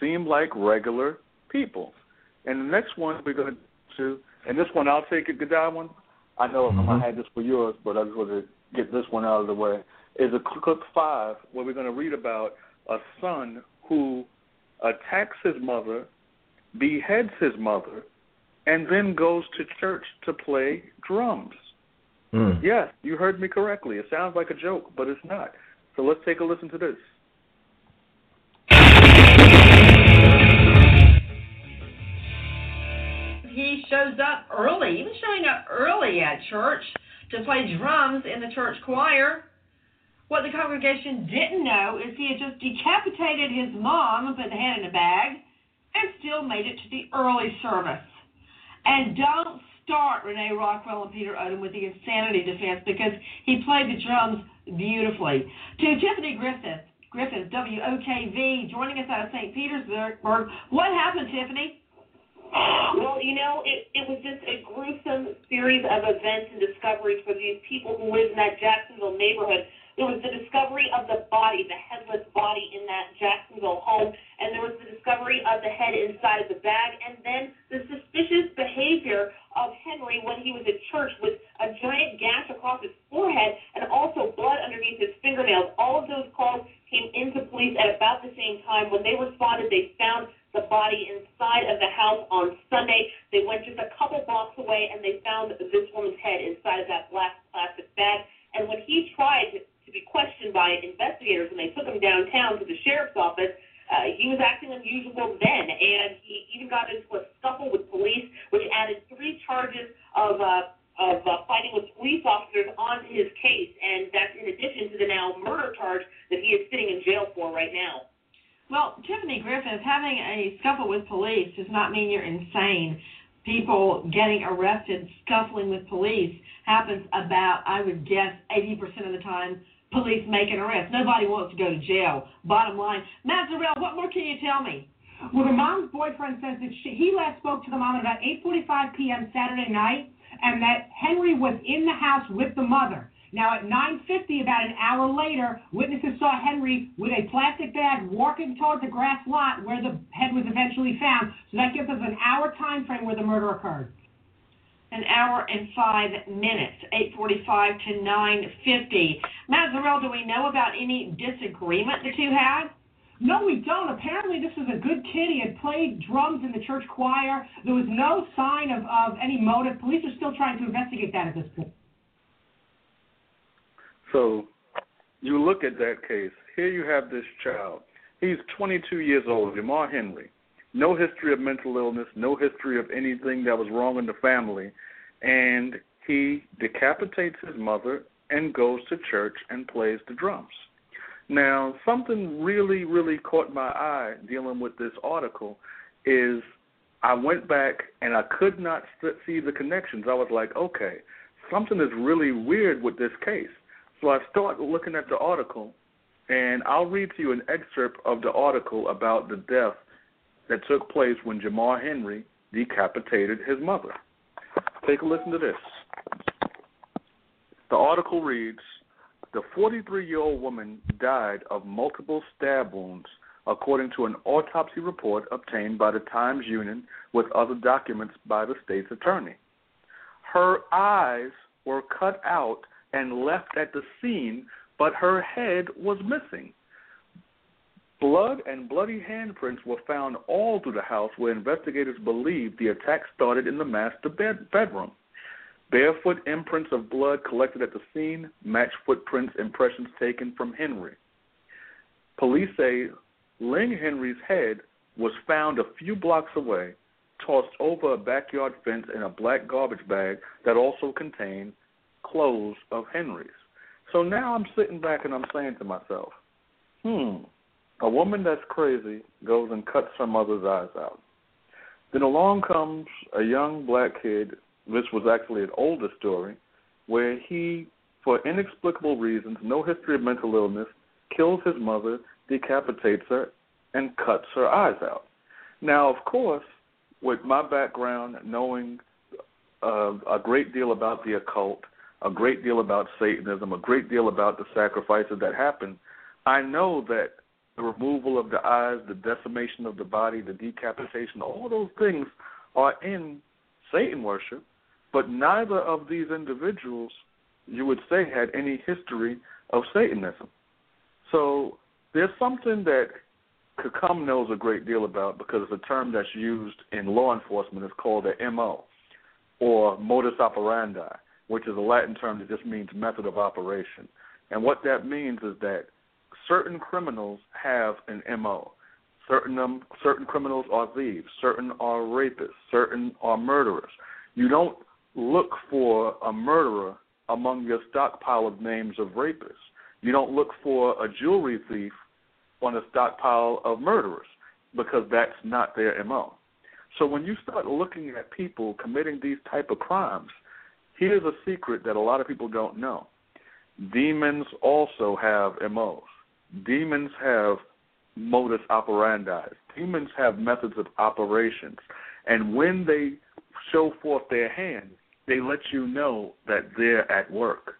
seem like regular people. And the next one we're going to, and this one I'll take it, Godwin. I know mm-hmm. I had this for yours, but I just want to get this one out of the way. Is a clip five where we're going to read about a son who attacks his mother, beheads his mother, and then goes to church to play drums. Mm. Yes, you heard me correctly. It sounds like a joke, but it's not. So let's take a listen to this. He shows up early, even showing up early at church to play drums in the church choir. What the congregation didn't know is he had just decapitated his mom and put the head in a bag and still made it to the early service. And don't start Renee Rockwell and Peter Odom with the insanity defense because he played the drums beautifully. To Tiffany Griffith, Griffith, WOKV, joining us out of St. Petersburg. What happened, Tiffany? Well, you know, it, it was just a gruesome series of events and discoveries for these people who live in that Jacksonville neighborhood. There was the discovery of the body, the headless body in that Jacksonville home, and there was the discovery of the head inside of the bag, and then the suspicious behavior of Henry when he was at church with a giant gash across his forehead and also blood underneath his fingernails. All of those calls came into police at about the same time. When they responded, they found the body inside of the house on Sunday. They went just a couple blocks away and they found this woman's head inside of that black plastic bag. And when he tried to questioned by investigators when they took him downtown to the sheriff's office, uh, he was acting unusual then, and he even got into a scuffle with police, which added three charges of uh, of uh, fighting with police officers onto his case, and that's in addition to the now murder charge that he is sitting in jail for right now. Well, Tiffany Griffith, having a scuffle with police does not mean you're insane. People getting arrested, scuffling with police happens about, I would guess, 80% of the time police make an arrest. Nobody wants to go to jail. Bottom line, Mazzarell, what more can you tell me? Well, the mom's boyfriend says that she, he last spoke to the mom at about 8:45 p.m. Saturday night, and that Henry was in the house with the mother. Now, at 9:50, about an hour later, witnesses saw Henry with a plastic bag walking towards the grass lot where the head was eventually found. So that gives us an hour time frame where the murder occurred an hour and five minutes, 8:45 to 9:50. Mazzarell, do we know about any disagreement the two had? No, we don't. Apparently, this was a good kid. He had played drums in the church choir. There was no sign of, of any motive. Police are still trying to investigate that at this point. So, you look at that case. Here you have this child. He's 22 years old, Jamar Henry no history of mental illness, no history of anything that was wrong in the family, and he decapitates his mother and goes to church and plays the drums. Now, something really, really caught my eye dealing with this article is I went back and I could not see the connections. I was like, okay, something is really weird with this case. So I started looking at the article, and I'll read to you an excerpt of the article about the death that took place when Jamar Henry decapitated his mother. Take a listen to this. The article reads The 43 year old woman died of multiple stab wounds, according to an autopsy report obtained by the Times Union with other documents by the state's attorney. Her eyes were cut out and left at the scene, but her head was missing. Blood and bloody handprints were found all through the house where investigators believe the attack started in the master bed- bedroom. Barefoot imprints of blood collected at the scene match footprints impressions taken from Henry. Police say Ling Henry's head was found a few blocks away, tossed over a backyard fence in a black garbage bag that also contained clothes of Henry's. So now I'm sitting back and I'm saying to myself, hmm, a woman that's crazy goes and cuts her mother's eyes out. Then along comes a young black kid. This was actually an older story where he, for inexplicable reasons, no history of mental illness, kills his mother, decapitates her, and cuts her eyes out. Now, of course, with my background, knowing uh, a great deal about the occult, a great deal about Satanism, a great deal about the sacrifices that happen, I know that the removal of the eyes, the decimation of the body, the decapitation, all those things are in Satan worship, but neither of these individuals, you would say, had any history of Satanism. So there's something that Kakum knows a great deal about because it's a term that's used in law enforcement. It's called the MO, or modus operandi, which is a Latin term that just means method of operation. And what that means is that certain criminals have an MO. Certain um, certain criminals are thieves. Certain are rapists. Certain are murderers. You don't look for a murderer among your stockpile of names of rapists. You don't look for a jewelry thief on a stockpile of murderers because that's not their MO. So when you start looking at people committing these type of crimes, here's a secret that a lot of people don't know. Demons also have MOs. Demons have modus operandi. Demons have methods of operations. And when they show forth their hand, they let you know that they're at work.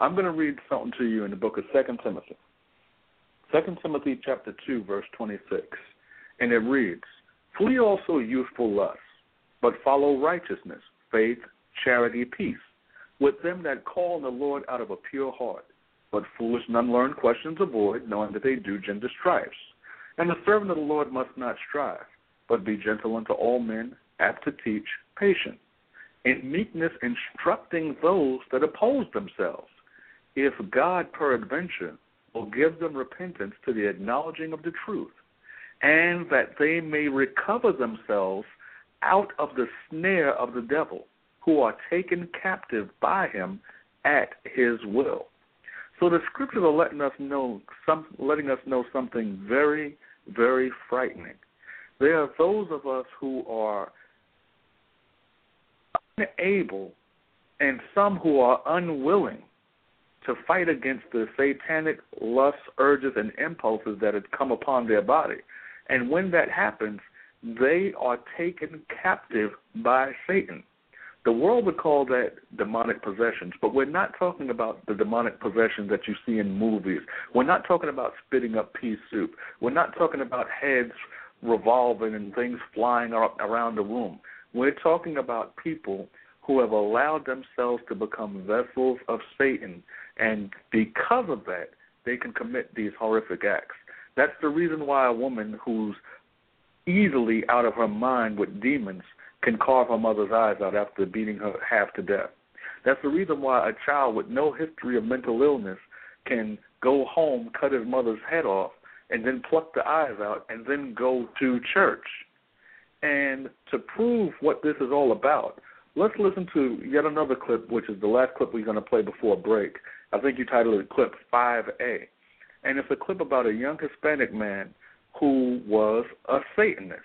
I'm going to read something to you in the book of Second Timothy. Second Timothy chapter 2, verse 26. And it reads, Flee also youthful lusts, but follow righteousness, faith, charity, peace, with them that call on the Lord out of a pure heart. But foolish and unlearned questions avoid, knowing that they do gender strifes. And the servant of the Lord must not strive, but be gentle unto all men, apt to teach, patient, in meekness instructing those that oppose themselves, if God peradventure will give them repentance to the acknowledging of the truth, and that they may recover themselves out of the snare of the devil, who are taken captive by him at his will. So the scriptures are letting us know some letting us know something very, very frightening. There are those of us who are unable and some who are unwilling to fight against the satanic lusts, urges, and impulses that have come upon their body. And when that happens, they are taken captive by Satan. The world would call that demonic possessions, but we're not talking about the demonic possessions that you see in movies. We're not talking about spitting up pea soup. We're not talking about heads revolving and things flying around the room. We're talking about people who have allowed themselves to become vessels of Satan, and because of that, they can commit these horrific acts. That's the reason why a woman who's easily out of her mind with demons can carve her mother's eyes out after beating her half to death. That's the reason why a child with no history of mental illness can go home, cut his mother's head off, and then pluck the eyes out, and then go to church. And to prove what this is all about, let's listen to yet another clip, which is the last clip we're going to play before break. I think you titled it Clip 5A. And it's a clip about a young Hispanic man who was a Satanist.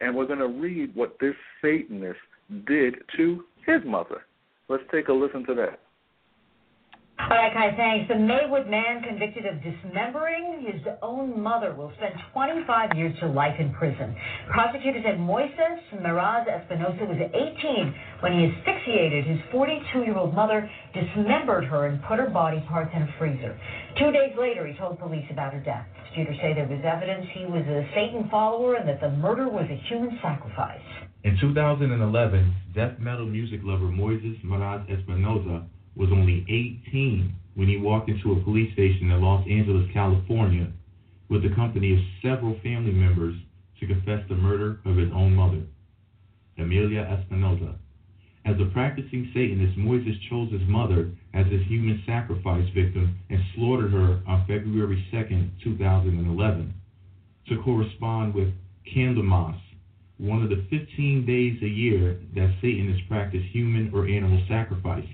And we're going to read what this Satanist did to his mother. Let's take a listen to that. All right, Kai, thanks. The Maywood man convicted of dismembering his own mother will spend 25 years to life in prison. Prosecutors said Moises Meraz Espinosa was 18 when he asphyxiated his 42-year-old mother, dismembered her, and put her body parts in a freezer. Two days later, he told police about her death. Prosecutors say there was evidence he was a Satan follower and that the murder was a human sacrifice. In 2011, death metal music lover Moises Meraz Espinosa was only 18 when he walked into a police station in Los Angeles, California, with the company of several family members to confess the murder of his own mother, Emilia Espinosa. As a practicing Satanist, Moises chose his mother as his human sacrifice victim and slaughtered her on February 2, 2011, to correspond with Candlemas, one of the 15 days a year that Satanists practice human or animal sacrifice.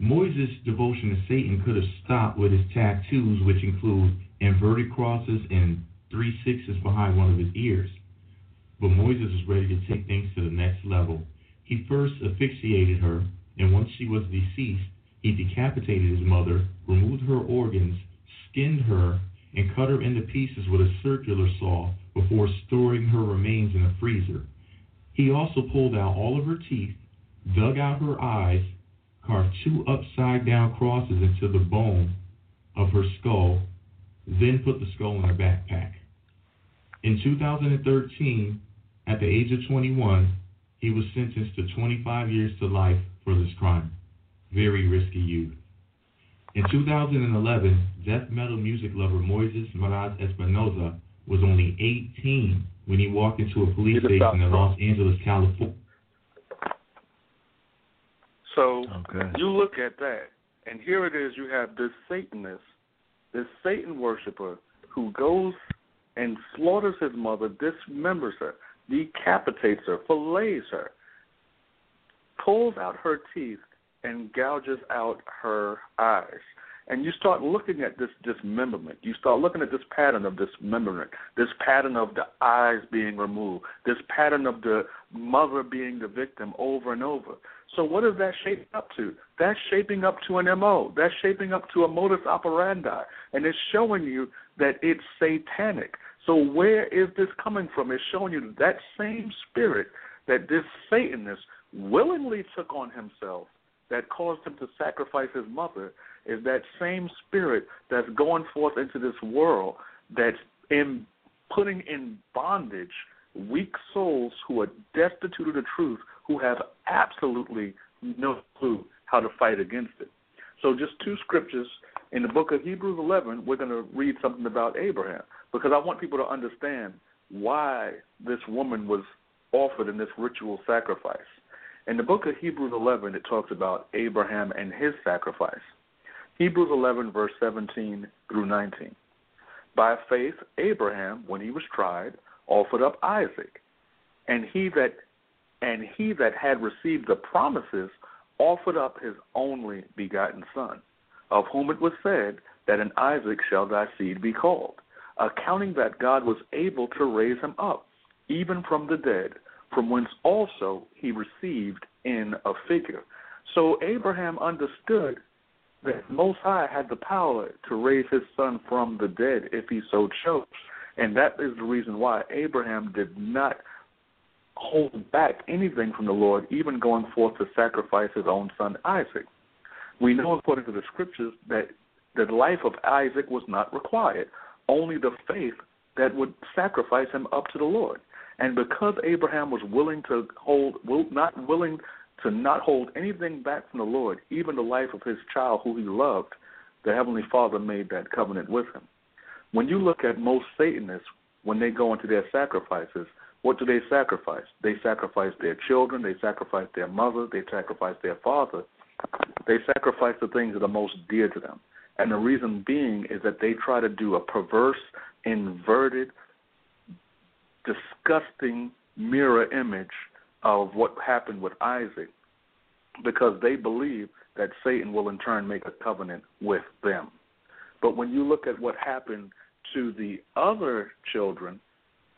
Moises' devotion to Satan could have stopped with his tattoos, which include inverted crosses and three sixes behind one of his ears. But Moises was ready to take things to the next level. He first asphyxiated her, and once she was deceased, he decapitated his mother, removed her organs, skinned her, and cut her into pieces with a circular saw before storing her remains in a freezer. He also pulled out all of her teeth, dug out her eyes, carved two upside down crosses into the bone of her skull, then put the skull in her backpack. In 2013, at the age of 21, he was sentenced to 25 years to life for this crime. Very risky youth. In 2011, death metal music lover Moises Meraz Espinosa was only 18 when he walked into a police station in Los Angeles, California. So okay. you look at that, and here it is you have this Satanist, this Satan worshiper who goes and slaughters his mother, dismembers her, decapitates her, fillets her, pulls out her teeth, and gouges out her eyes. And you start looking at this dismemberment. You start looking at this pattern of dismemberment, this pattern of the eyes being removed, this pattern of the mother being the victim over and over. So what is that shaping up to? That's shaping up to an MO. That's shaping up to a modus operandi. And it's showing you that it's satanic. So where is this coming from? It's showing you that same spirit that this Satanist willingly took on himself that caused him to sacrifice his mother is that same spirit that's going forth into this world that's in putting in bondage weak souls who are destitute of the truth, who have absolutely no clue how to fight against it. So, just two scriptures in the book of Hebrews 11, we're going to read something about Abraham because I want people to understand why this woman was offered in this ritual sacrifice. In the book of Hebrews 11, it talks about Abraham and his sacrifice. Hebrews 11, verse 17 through 19. By faith, Abraham, when he was tried, offered up Isaac, and he that and he that had received the promises offered up his only begotten son, of whom it was said that in Isaac shall thy seed be called, accounting that God was able to raise him up, even from the dead, from whence also he received in a figure. So Abraham understood that Most High had the power to raise his son from the dead if he so chose. And that is the reason why Abraham did not hold back anything from the Lord, even going forth to sacrifice his own son Isaac. We know, according to the scriptures, that the life of Isaac was not required, only the faith that would sacrifice him up to the Lord. And because Abraham was willing to hold, not willing to not hold anything back from the Lord, even the life of his child who he loved, the Heavenly Father made that covenant with him. When you look at most Satanists, when they go into their sacrifices, what do they sacrifice? They sacrifice their children, they sacrifice their mother, they sacrifice their father. They sacrifice the things that are most dear to them. And the reason being is that they try to do a perverse, inverted, disgusting mirror image of what happened with Isaac because they believe that Satan will in turn make a covenant with them. But when you look at what happened to the other children,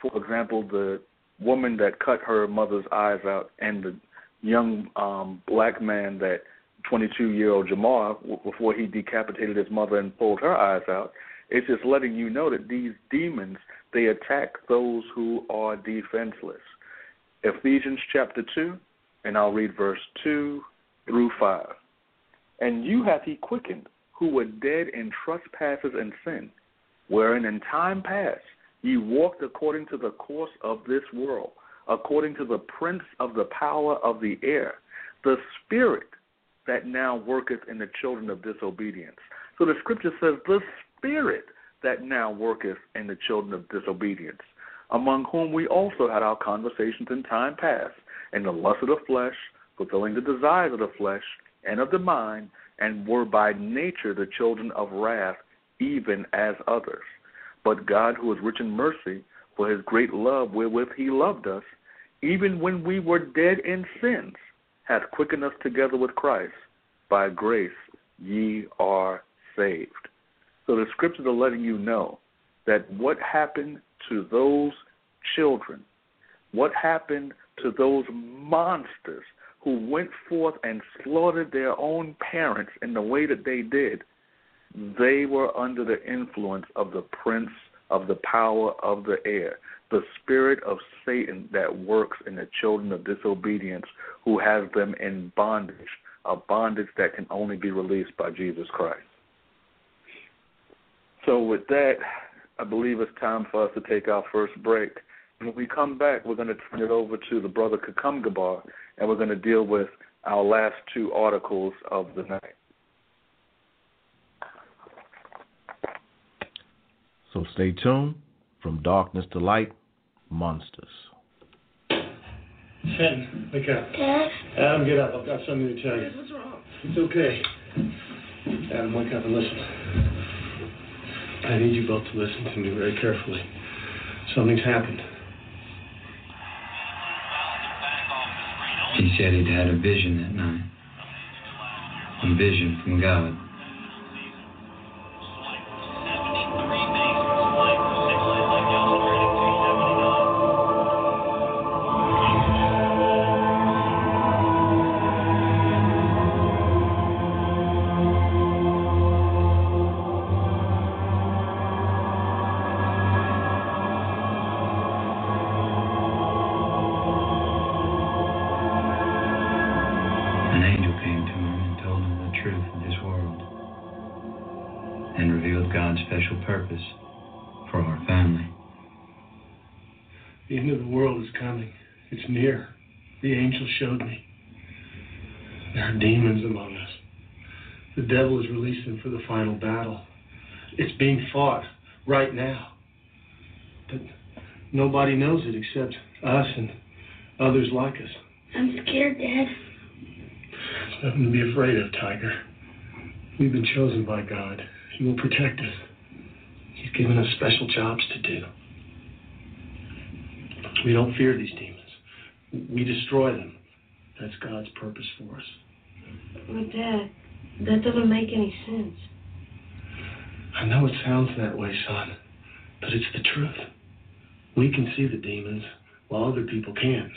for example, the woman that cut her mother's eyes out and the young um, black man that 22 year old Jamar, before he decapitated his mother and pulled her eyes out, it's just letting you know that these demons, they attack those who are defenseless. Ephesians chapter 2, and I'll read verse 2 through 5. And you hath he quickened, who were dead in trespasses and sin, wherein in time past ye walked according to the course of this world, according to the prince of the power of the air, the spirit that now worketh in the children of disobedience. So the scripture says, the spirit that now worketh in the children of disobedience, among whom we also had our conversations in time past, in the lust of the flesh, fulfilling the desires of the flesh and of the mind, and were by nature the children of wrath, even as others. But God, who is rich in mercy, for his great love wherewith he loved us, even when we were dead in sins, hath quickened us together with Christ. By grace ye are saved. So the scriptures are letting you know that what happened to those children, what happened to those monsters who went forth and slaughtered their own parents in the way that they did, they were under the influence of the prince of the power of the air, the spirit of Satan that works in the children of disobedience who has them in bondage, a bondage that can only be released by Jesus Christ. So, with that, I believe it's time for us to take our first break. When we come back, we're going to turn it over to the brother Kakum Gabar, and we're going to deal with our last two articles of the night. So stay tuned. From darkness to light, monsters. Ken, wake up. Dad? Adam, get up. I've got something to tell you. What's wrong? It's okay. Adam, wake up and listen. I need you both to listen to me very carefully. Something's happened. He said he'd had a vision that night. A vision from God. Purpose for our family. The end of the world is coming. It's near. The angel showed me. There are demons among us. The devil is releasing for the final battle. It's being fought right now. But nobody knows it except us and others like us. I'm scared, Dad. There's nothing to be afraid of, Tiger. We've been chosen by God. He will protect us. He's given us special jobs to do. We don't fear these demons. We destroy them. That's God's purpose for us. But, Dad, that doesn't make any sense. I know it sounds that way, son, but it's the truth. We can see the demons while other people can't.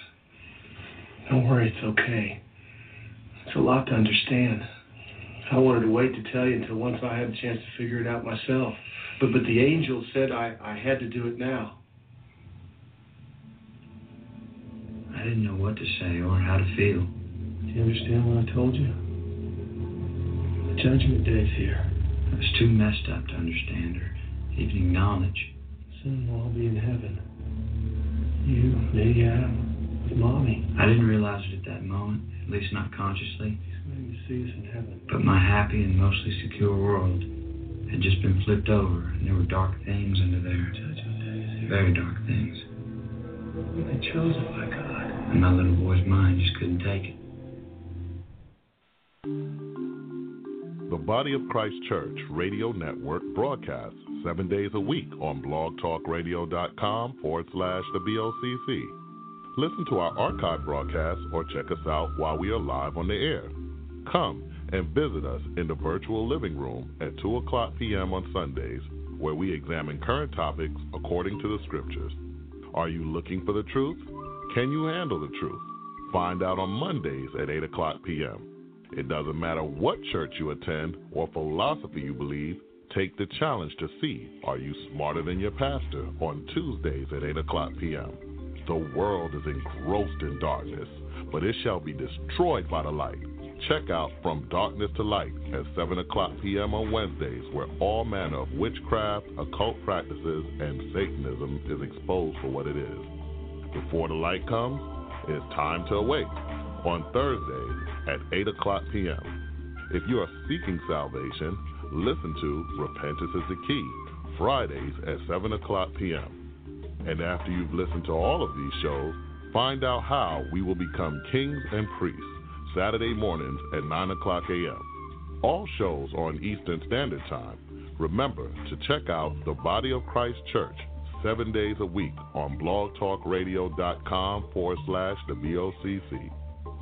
Don't worry, it's okay. It's a lot to understand. I wanted to wait to tell you until once I had a chance to figure it out myself. But but the angel said I, I had to do it now. I didn't know what to say or how to feel. Do you understand what I told you? The judgment day's here. I was too messed up to understand or even acknowledge. Soon we'll all be in heaven. You, me, Adam, with mommy. I didn't realize it at that moment, at least not consciously. He's waiting to see us in heaven. But my happy and mostly secure world had just been flipped over, and there were dark things under there. Judgment day is here. Very dark things. We've been chosen by God. And my little boy's mind just couldn't take it. The Body of Christ Church Radio Network broadcasts seven days a week on blogtalkradio.com forward slash the BOCC. Listen to our archive broadcasts or check us out while we are live on the air. Come and visit us in the virtual living room at 2 o'clock p.m. on Sundays, where we examine current topics according to the scriptures. Are you looking for the truth? Can you handle the truth? Find out on Mondays at 8 o'clock p.m. It doesn't matter what church you attend or philosophy you believe, take the challenge to see are you smarter than your pastor on Tuesdays at 8 o'clock p.m. The world is engrossed in darkness, but it shall be destroyed by the light. Check out From Darkness to Light at 7 o'clock p.m. on Wednesdays, where all manner of witchcraft, occult practices, and Satanism is exposed for what it is. Before the light comes, it's time to awake on Thursdays at 8 o'clock p.m. If you are seeking salvation, listen to Repentance is the Key, Fridays at 7 o'clock p.m. And after you've listened to all of these shows, find out how we will become kings and priests, Saturday mornings at 9 o'clock a.m. All shows are on Eastern Standard Time. Remember to check out the Body of Christ Church seven days a week on blogtalkradio.com forward slash the BOCC.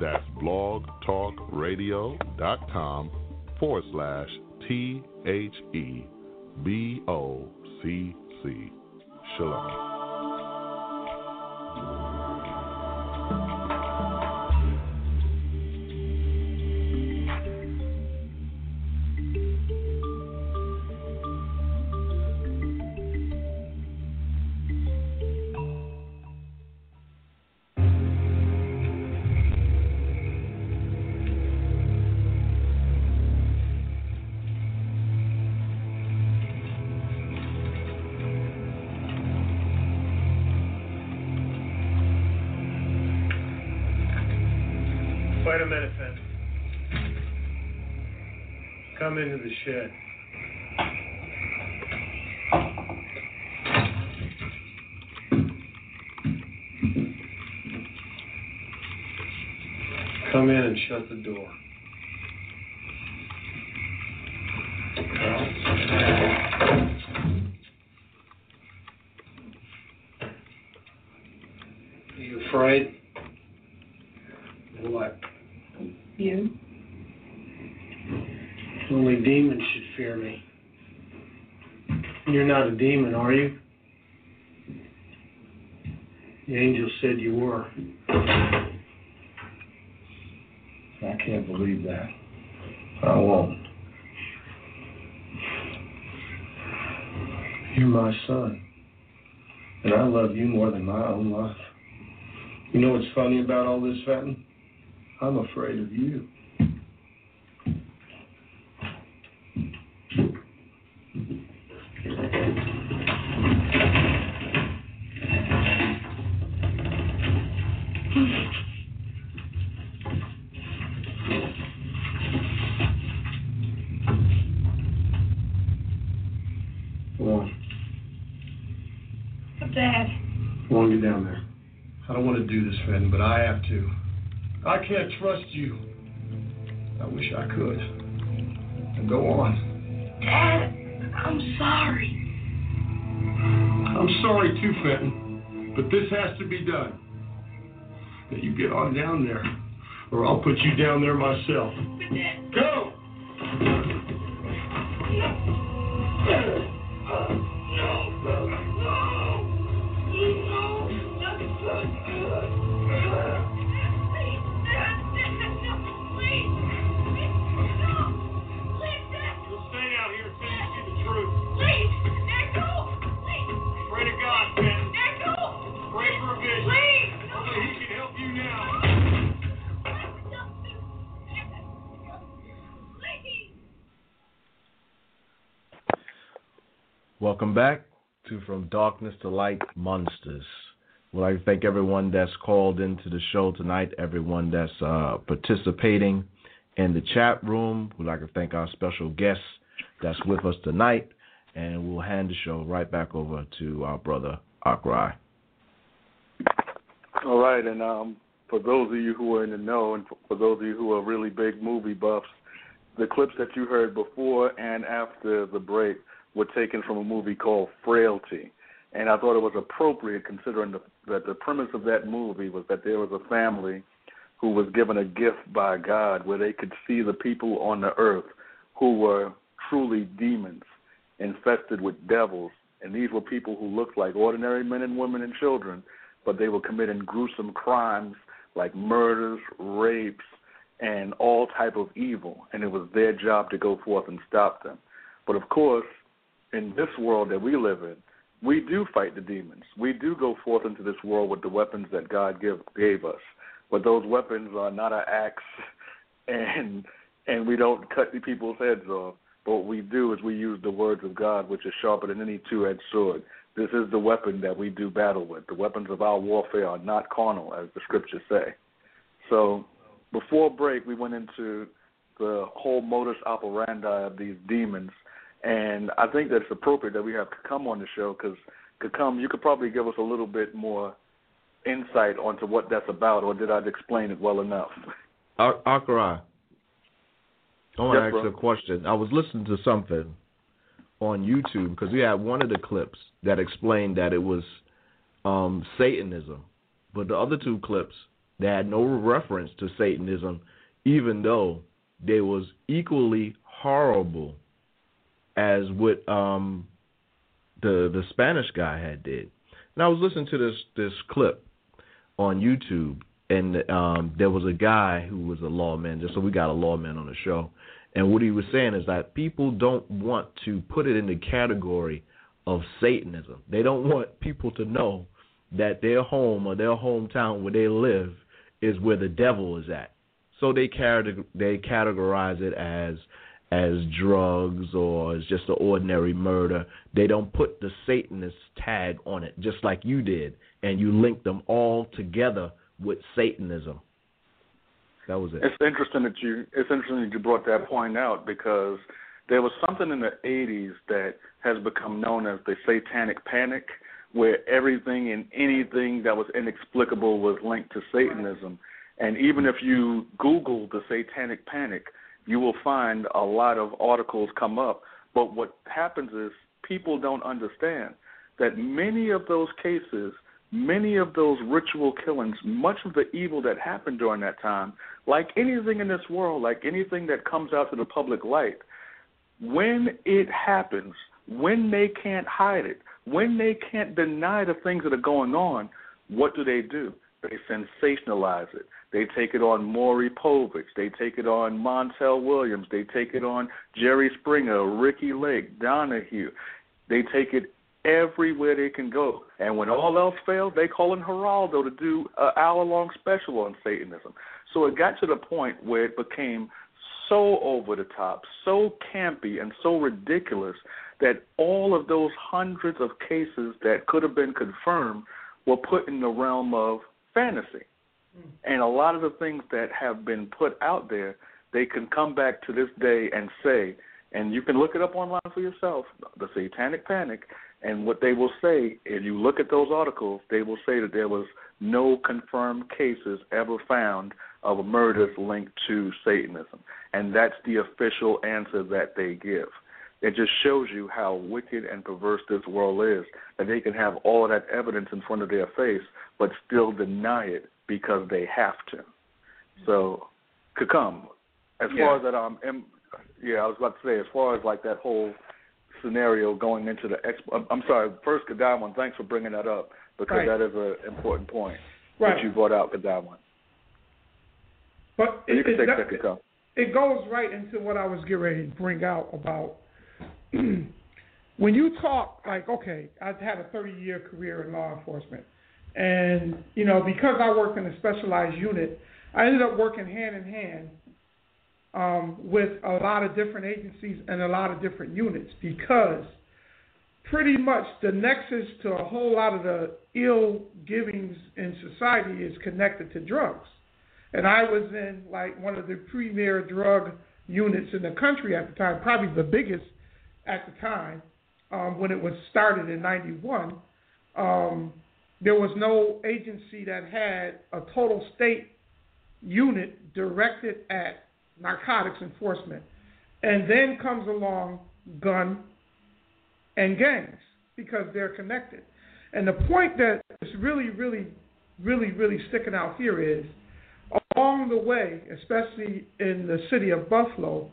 That's blogtalkradio.com forward slash T H E B O C C. Shalom. Come into the shed. Come in and shut the door. Are you afraid? What? You? Only demons should fear me. You're not a demon, are you? The angel said you were. I can't believe that. I won't. You're my son. And I love you more than my own life. You know what's funny about all this, Fenton? I'm afraid of you. Come on. Dad. Come on, get down there. I don't want to do this, Fenton, but I have to. I can't trust you. I wish I could. Now go on. Dad, I'm sorry. I'm sorry too, Fenton, but this has to be done. Now you get on down there, or I'll put you down there myself. Darkness to Light Monsters. We'd like to thank everyone that's called into the show tonight, everyone that's uh, participating in the chat room. We'd like to thank our special guests that's with us tonight, and we'll hand the show right back over to our brother Akrai. All right, and um, for those of you who are in the know, and for those of you who are really big movie buffs, the clips that you heard before and after the break were taken from a movie called Frailty. And I thought it was appropriate considering the, that the premise of that movie was that there was a family who was given a gift by God where they could see the people on the earth who were truly demons, infested with devils. And these were people who looked like ordinary men and women and children, but they were committing gruesome crimes like murders, rapes, and all type of evil. And it was their job to go forth and stop them. But of course, in this world that we live in, we do fight the demons. We do go forth into this world with the weapons that God give, gave us. But those weapons are not an axe, and and we don't cut the people's heads off. But what we do is we use the words of God, which is sharper than any two-edged sword. This is the weapon that we do battle with. The weapons of our warfare are not carnal, as the scriptures say. So before break, we went into the whole modus operandi of these demons and I think that it's appropriate that we have Kakum on the show because Kakum, you could probably give us a little bit more insight onto what that's about, or did I explain it well enough? Akrai, I want to Yes, ask you a question. I was listening to something on YouTube because we had one of the clips that explained that it was um, Satanism, but the other two clips they had no reference to Satanism, even though they was equally horrible as what um, the the Spanish guy had did. And I was listening to this this clip on YouTube, and um, there was a guy who was a lawman. Just so we got a lawman on the show, and what he was saying is that people don't want to put it in the category of Satanism. They don't want people to know that their home or their hometown where they live is where the devil is at. So they they categorize it as as drugs or as just an ordinary murder. They don't put the Satanist tag on it, just like you did, and you link them all together with Satanism. That was it. It's interesting that you it's interesting that you brought that point out because there was something in the 80s that has become known as the satanic panic where everything and anything that was inexplicable was linked to satanism and even if you google the satanic panic you will find a lot of articles come up but what happens is people don't understand that many of those cases many of those ritual killings, much of the evil that happened during that time, like anything in this world, like anything that comes out to the public light, when it happens, when they can't hide it, when they can't deny the things that are going on, what do they do? They sensationalize it. They take it on Maury Povich. They take it on Montel Williams. They take it on Jerry Springer, Ricki Lake, Donahue. They take it everywhere they can go. And when all else fails, they call in Geraldo to do an hour long special on Satanism. So it got to the point where it became so over the top, so campy, and so ridiculous that all of those hundreds of cases that could have been confirmed were put in the realm of fantasy. And a lot of the things that have been put out there, they can come back to this day and say, and you can look it up online for yourself, the Satanic Panic, and what they will say, if you look at those articles, they will say that there was no confirmed cases ever found of murders linked to Satanism. And that's the official answer that they give. It just shows you how wicked and perverse this world is, that they can have all that evidence in front of their face, but still deny it because they have to. So, Kakum, as Yeah. far as that, um, em- yeah, I was about to say, as far as like that whole scenario going into the ex. I'm- sorry. First, Kadamon, thanks for bringing that up because Right. that is an important point Right. that you brought out, Kadamon. But it, can it, take that- that, it goes right into what I was getting ready to bring out about when you talk like, okay, I've had a 30 year career in law enforcement, and you know because I worked in a specialized unit, I ended up working hand in hand um, with a lot of different agencies and a lot of different units because pretty much the nexus to a whole lot of the ill givings in society is connected to drugs. And I was in like one of the premier drug units in the country at the time, probably the biggest at the time um, when it was started in '91. Um, there was no agency that had a total state unit directed at narcotics enforcement. And then comes along gun and gangs because they're connected. And the point that is really, really, really, really sticking out here is along the way, especially in the city of Buffalo,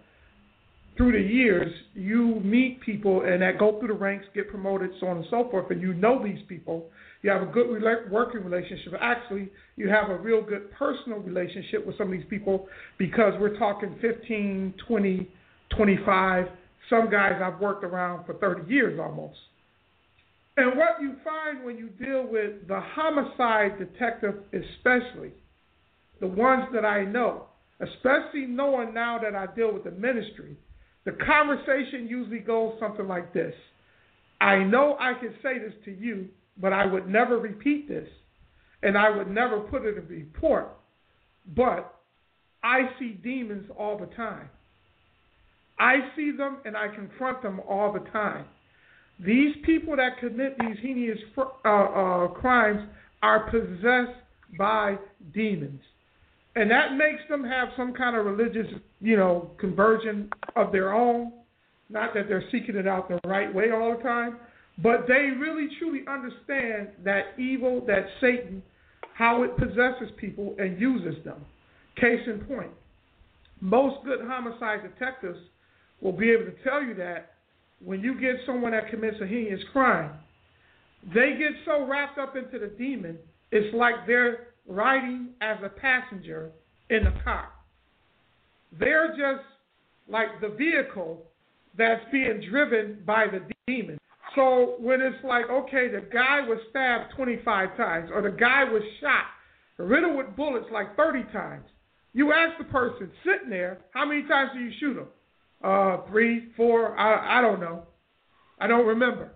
through the years, you meet people and that go through the ranks, get promoted, so on and so forth, and you know these people. You have a good working relationship. Actually, you have a real good personal relationship with some of these people because we're talking 15, 20, 25. Some guys I've worked around for 30 years almost. And what you find when you deal with the homicide detective, especially the ones that I know, especially knowing now that I deal with the ministry, the conversation usually goes something like this I know I can say this to you, but I would never repeat this, and I would never put it in a report, but I see demons all the time. I see them and I confront them all the time. These people that commit these heinous uh, uh, crimes are possessed by demons. And that makes them have some kind of religious, you know, conversion of their own. Not that they're seeking it out the right way all the time, but they really truly understand that evil, that Satan, how it possesses people and uses them. Case in point, most good homicide detectives will be able to tell you that when you get someone that commits a heinous crime, they get so wrapped up into the demon, it's like they're riding as a passenger in a car. They're just like the vehicle that's being driven by the demon. So when it's like, okay, the guy was stabbed 25 times, or the guy was shot, riddled with bullets like 30 times, you ask the person sitting there, how many times do you shoot him? Uh, three, four, I, I don't know. I don't remember.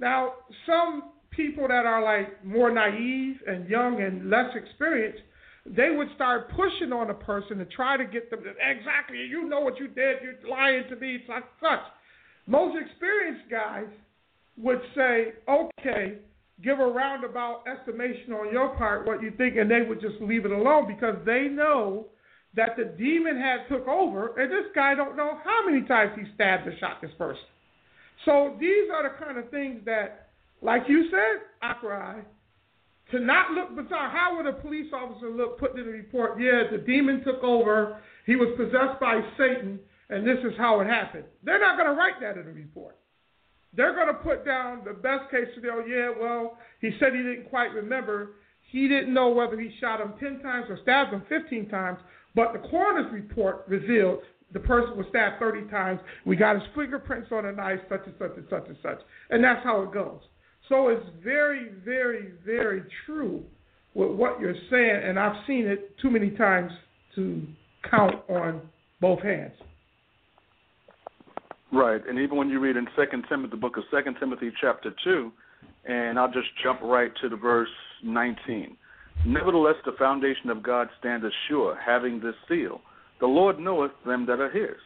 Now, some people that are like more naive and young and less experienced, they would start pushing on a person to try to get them to, exactly, you know what you did, you're lying to me, such, such. Most experienced guys would say, okay, give a roundabout estimation on your part what you think, and they would just leave it alone because they know that the demon had took over, and this guy don't know how many times he stabbed or shot this person. So these are the kind of things that, like you said, Akrai, to not look bizarre. How would a police officer look putting in a report? Yeah, the demon took over. He was possessed by Satan, and this is how it happened. They're not going to write that in a report. They're going to put down the best case scenario. Yeah, well, he said he didn't quite remember. He didn't know whether he shot him 10 times or stabbed him 15 times, but the coroner's report revealed the person was stabbed 30 times. We got his fingerprints on a knife, such and such and such and such. And that's how it goes. So it's very, very, very true with what you're saying, and I've seen it too many times to count on both hands. Right, and even when you read in Second Timothy, the book of Second Timothy, chapter two, and I'll just jump right to the verse 19. Nevertheless, the foundation of God standeth sure, having this seal The Lord knoweth them that are his.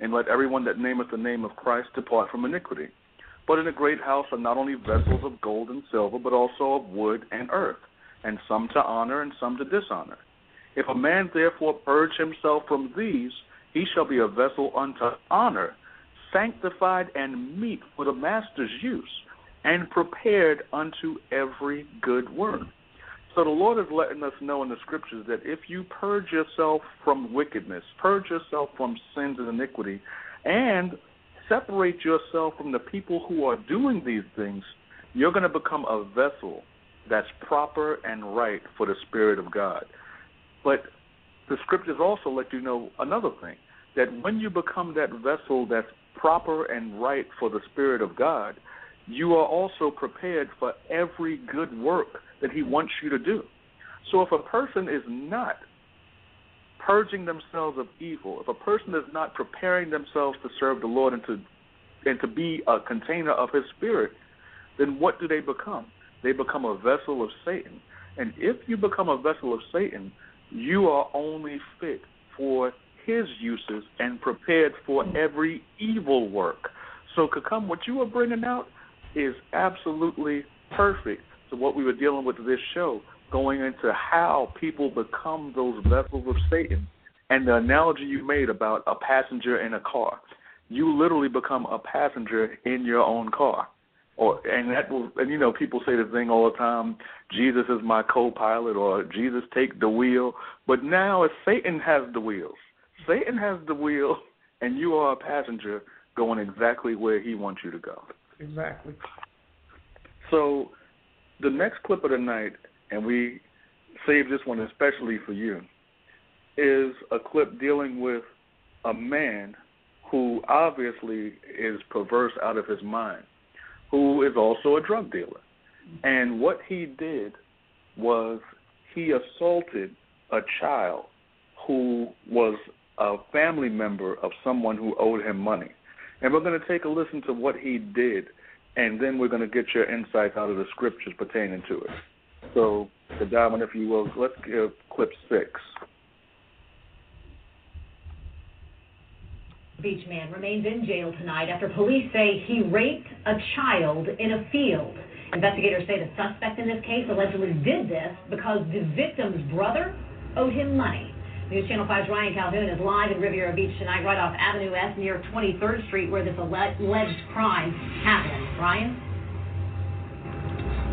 And let everyone that nameth the name of Christ depart from iniquity. But in a great house are not only vessels of gold and silver, but also of wood and earth, and some to honor and some to dishonor. If a man therefore purge himself from these, he shall be a vessel unto honor, sanctified and meet for the master's use, and prepared unto every good work. So the Lord is letting us know in the scriptures that if you purge yourself from wickedness, purge yourself from sins and iniquity, and separate yourself from the people who are doing these things, you're going to become a vessel that's proper and right for the Spirit of God. But the scriptures also let you know another thing that when you become that vessel that's proper and right for the Spirit of God, you are also prepared for every good work that He wants you to do. So if a person is not purging themselves of evil, if a person is not preparing themselves to serve the Lord and to and to be a container of His Spirit, then what do they become? They become a vessel of Satan. And if you become a vessel of Satan, you are only fit for his uses and prepared for every evil work. So, Kakum, what you are bringing out is absolutely perfect to what we were dealing with this show, going into how people become those vessels of Satan. And the analogy you made about a passenger in a car, you literally become a passenger in your own car. Or and that will and you know people say the thing all the time, Jesus is my co-pilot or Jesus take the wheel. But now it's Satan has the wheels. Satan has the wheel, and you are a passenger going exactly where he wants you to go. Exactly. So, the next clip of the night, and we saved this one especially for you, is a clip dealing with a man who obviously is perverse out of his mind, who is also a drug dealer. And what he did was he assaulted a child who was a family member of someone who owed him money. And we're going to take a listen to what he did, and then we're going to get your insights out of the scriptures pertaining to it. So, the diamond, if you will, let's give clip six. Beach man remains in jail tonight after police say he raped a child in a field. Investigators say the suspect in this case allegedly did this because the victim's brother owed him money. News Channel 5's Ryan Calhoun is live in Riviera Beach tonight, right off Avenue S near 23rd Street, where this alleged crime happened. Ryan?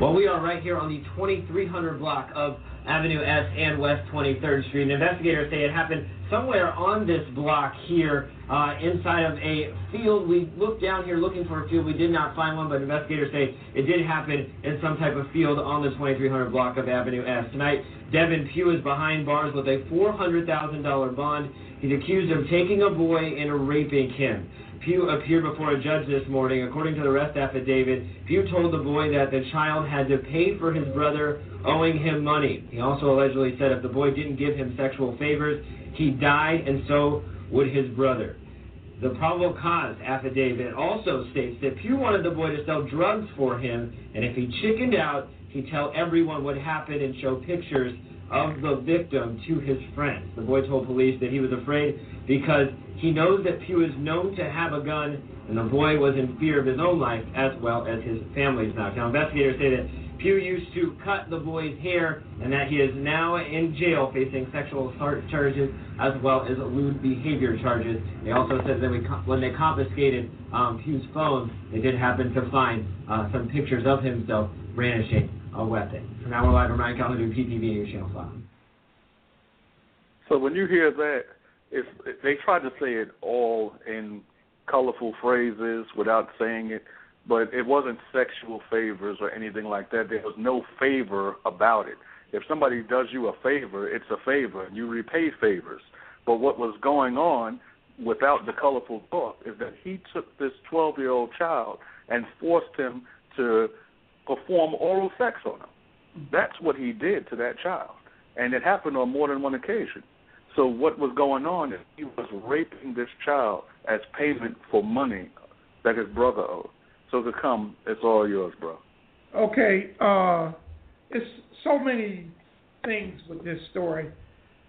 Well, we are right here on the 2300 block of Avenue S and West 23rd Street. And investigators say it happened somewhere on this block here uh, inside of a field. We looked down here looking for a field. We did not find one, but investigators say it did happen in some type of field on the 2300 block of Avenue S. Tonight, Devin Pugh is behind bars with a $400,000 bond. He's accused of taking a boy and raping him. Pugh appeared before a judge this morning. According to the arrest affidavit, Pugh told the boy that the child had to pay for his brother owing him money. He also allegedly said if the boy didn't give him sexual favors, he died, and so would his brother. The probable cause affidavit also states that Pugh wanted the boy to sell drugs for him, and if he chickened out, he'd tell everyone what happened and show pictures of the victim to his friends. The boy told police that he was afraid because he knows that Pugh is known to have a gun, and the boy was in fear of his own life as well as his family's now. Investigators say that Pugh used to cut the boy's hair and that he is now in jail facing sexual assault charges as well as lewd behavior charges. They also said that when they confiscated um, Pugh's phone, they did happen to find uh, some pictures of himself brandishing a weapon. So now we're live on Ryan Calhoun, News Channel 5. So when you hear that, it's, they try to say it all in colorful phrases without saying it, but it wasn't sexual favors or anything like that. There was no favor about it. If somebody does you a favor, it's a favor. And you repay favors. But what was going on without the colorful talk is that he took this 12 year old child and forced him to perform oral sex on him. That's what he did to that child. And it happened on more than one occasion. So what was going on is he was raping this child as payment for money that his brother owed. So to come, it's all yours, bro. Okay, uh, it's so many things with this story.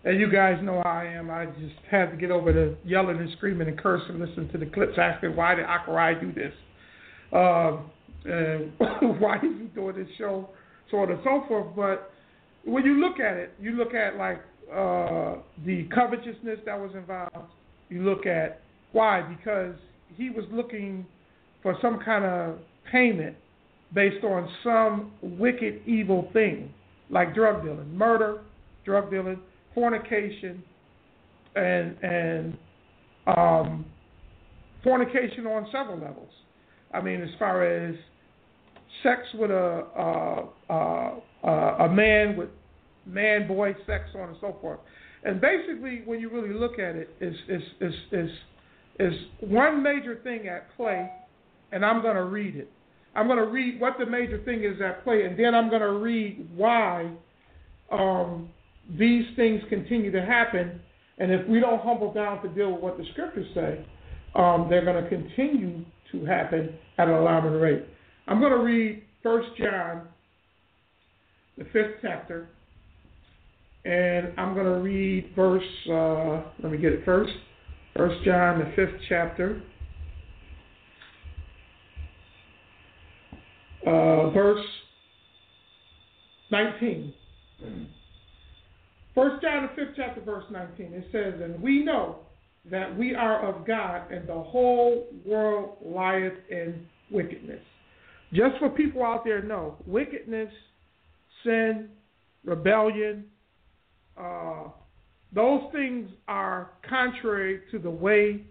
And you guys know how I am. I just had to get over the yelling and screaming and cursing, listen to the clips, asking why did Akarai do this, uh, and why is he doing this show, so on and so forth. But when you look at it, you look at like uh, the covetousness that was involved. You look at why because he was looking for some kind of payment based on some wicked, evil thing, like drug dealing, murder, drug dealing, fornication, and and um, fornication on several levels. I mean, as far as sex with a a, a, a man with man boy sex, on and so forth. And basically, when you really look at it, is is is is is one major thing at play, and I'm going to read it. I'm going to read what the major thing is at play, and then I'm going to read why um, these things continue to happen. And if we don't humble down to deal with what the scriptures say, um, they're going to continue to happen at an alarming rate. I'm going to read First John, the fifth chapter, and I'm going to read verse. Uh, let me get it first. First John, the fifth chapter, uh, verse 19. First John, the fifth chapter, verse 19. It says, "And we know that we are of God, and the whole world lieth in wickedness." Just for people out there know, wickedness, sin, rebellion, uh, those things are contrary to the way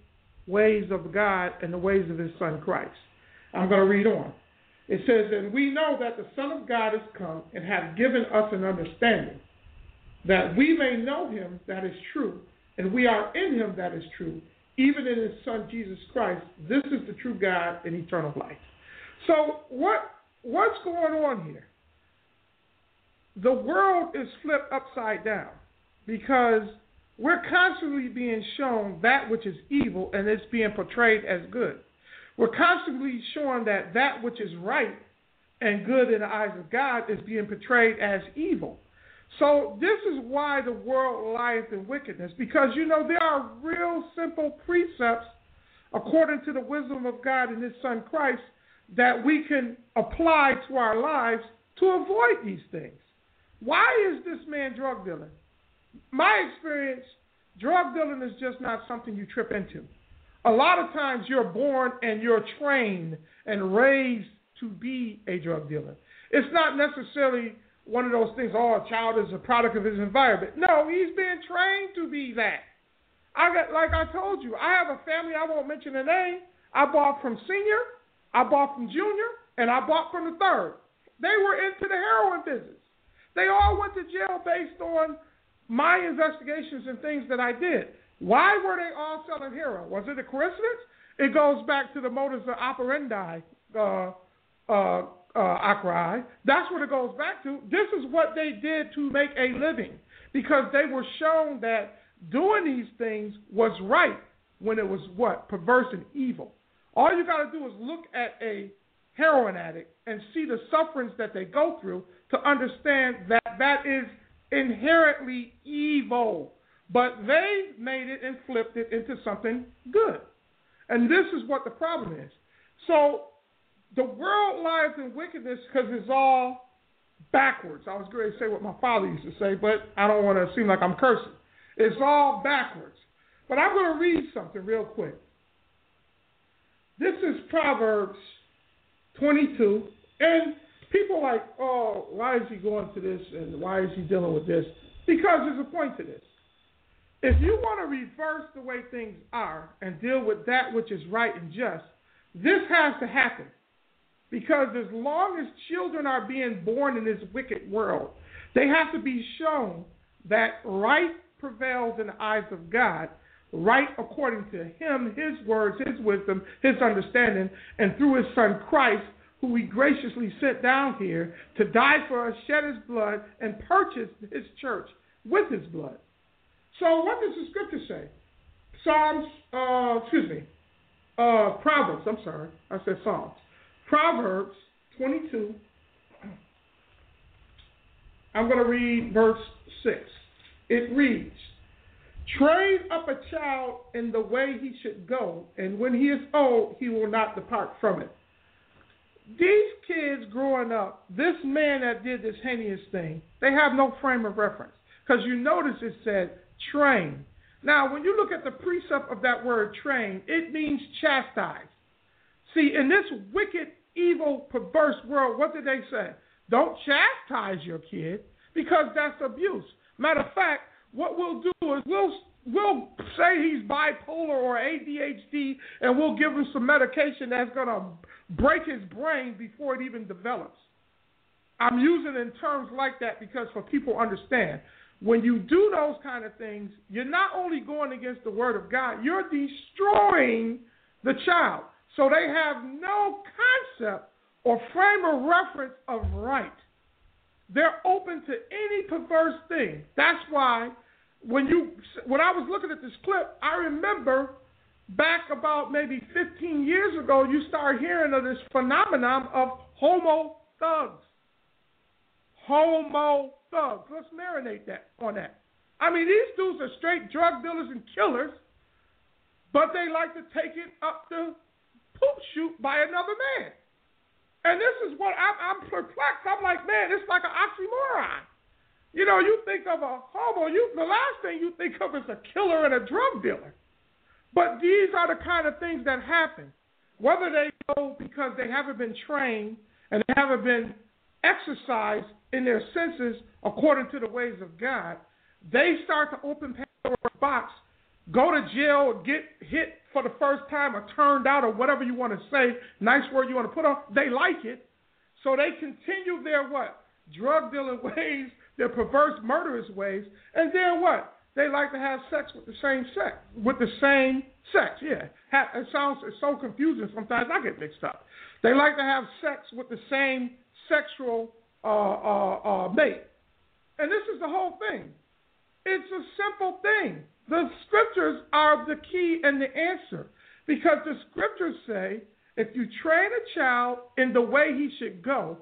ways of God and the ways of his son Christ. I'm going to read on. It says, And we know that the Son of God has come and hath given us an understanding, that we may know him that is true, and we are in him that is true, even in his Son Jesus Christ. This is the true God and eternal life. So what what's going on here? The world is flipped upside down because we're constantly being shown that which is evil and it's being portrayed as good. We're constantly shown that that which is right and good in the eyes of God is being portrayed as evil. So this is why the world lieth in wickedness, because you know there are real simple precepts according to the wisdom of God and His Son Christ that we can apply to our lives to avoid these things. Why is this man drug dealing? my experience, drug dealing is just not something you trip into. A lot of times you're born and you're trained and raised to be a drug dealer. It's not necessarily one of those things, oh, a child is a product of his environment. No, he's being trained to be that. I got like I told you, I have a family, I won't mention the name. I bought from senior, I bought from junior, and I bought from the third. They were into the heroin business. They all went to jail based on my investigations and things that I did. Why were they all selling heroin? Was it a coincidence? It goes back to the modus operandi, uh, uh, uh, That's what it goes back to. This is what they did to make a living because they were shown that doing these things was right when it was what? Perverse and evil. All you got to do is look at a heroin addict and see the sufferings that they go through to understand that that is inherently evil, but they made it and flipped it into something good. And this is what the problem is. So the world lies in wickedness because it's all backwards. I was going to say what my father used to say, but I don't want to seem like I'm cursing. It's all backwards. But I'm going to read something real quick. This is Proverbs 22, and people like, oh, why is he going to this and why is he dealing with this? Because there's a point to this. If you want to reverse the way things are and deal with that which is right and just, this has to happen. Because as long as children are being born in this wicked world, they have to be shown that right prevails in the eyes of God, right according to Him, His words, His wisdom, His understanding, and through His Son Christ, who he graciously sent down here to die for us, shed his blood, and purchase his church with his blood. So, what does the scripture say? Psalms, uh, excuse me, uh, Proverbs, I'm sorry, I said Psalms. Proverbs 22, I'm going to read verse 6. It reads Train up a child in the way he should go, and when he is old, he will not depart from it. These kids growing up, this man that did this heinous thing, they have no frame of reference. Because you notice it said train. Now, when you look at the precept of that word train, it means chastise. See, in this wicked, evil, perverse world, what did they say? Don't chastise your kid because that's abuse. Matter of fact, what we'll do is we'll we'll say he's bipolar or ADHD, and we'll give him some medication that's gonna break his brain before it even develops. I'm using in terms like that because for people understand when you do those kind of things, you're not only going against the word of God, you're destroying the child. So they have no concept or frame of reference of right. They're open to any perverse thing. That's why when you when I was looking at this clip, I remember back about maybe 15 years ago, you start hearing of this phenomenon of homo thugs. Homo thugs. Let's marinate that on that. I mean, these dudes are straight drug dealers and killers, but they like to take it up the poop shoot by another man. And this is what I'm, I'm perplexed. I'm like, man, it's like an oxymoron. You know, you think of a homo, you the last thing you think of is a killer and a drug dealer. But these are the kind of things that happen. Whether they go because they haven't been trained and they haven't been exercised in their senses according to the ways of God, they start to open Pandora's box, go to jail, get hit for the first time or turned out or whatever you want to say, nice word you want to put on, they like it. So they continue their what? Drug dealing ways, their perverse murderous ways, and then what? They like to have sex with the same sex, with the same sex. Yeah, it sounds it's so confusing. Sometimes I get mixed up. They like to have sex with the same sexual uh, uh, uh, mate, and this is the whole thing. It's a simple thing. The scriptures are the key and the answer because the scriptures say if you train a child in the way he should go,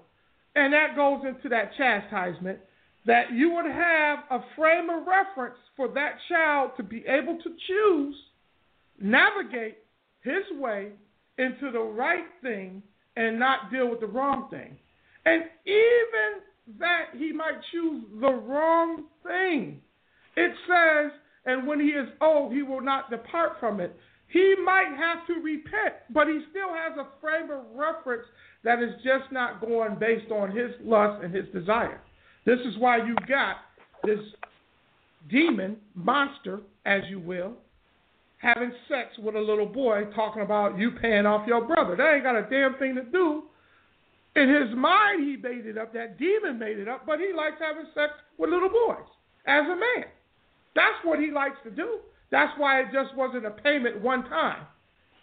and that goes into that chastisement, that you would have a frame of reference for that child to be able to choose, navigate his way into the right thing and not deal with the wrong thing. And even that he might choose the wrong thing. It says, and when he is old, he will not depart from it. He might have to repent, but he still has a frame of reference that is just not going based on his lust and his desire. This is why you got this demon, monster, as you will, having sex with a little boy, talking about you paying off your brother. That ain't got a damn thing to do. In his mind, he made it up. That demon made it up, but he likes having sex with little boys as a man. That's what he likes to do. That's why it just wasn't a payment one time.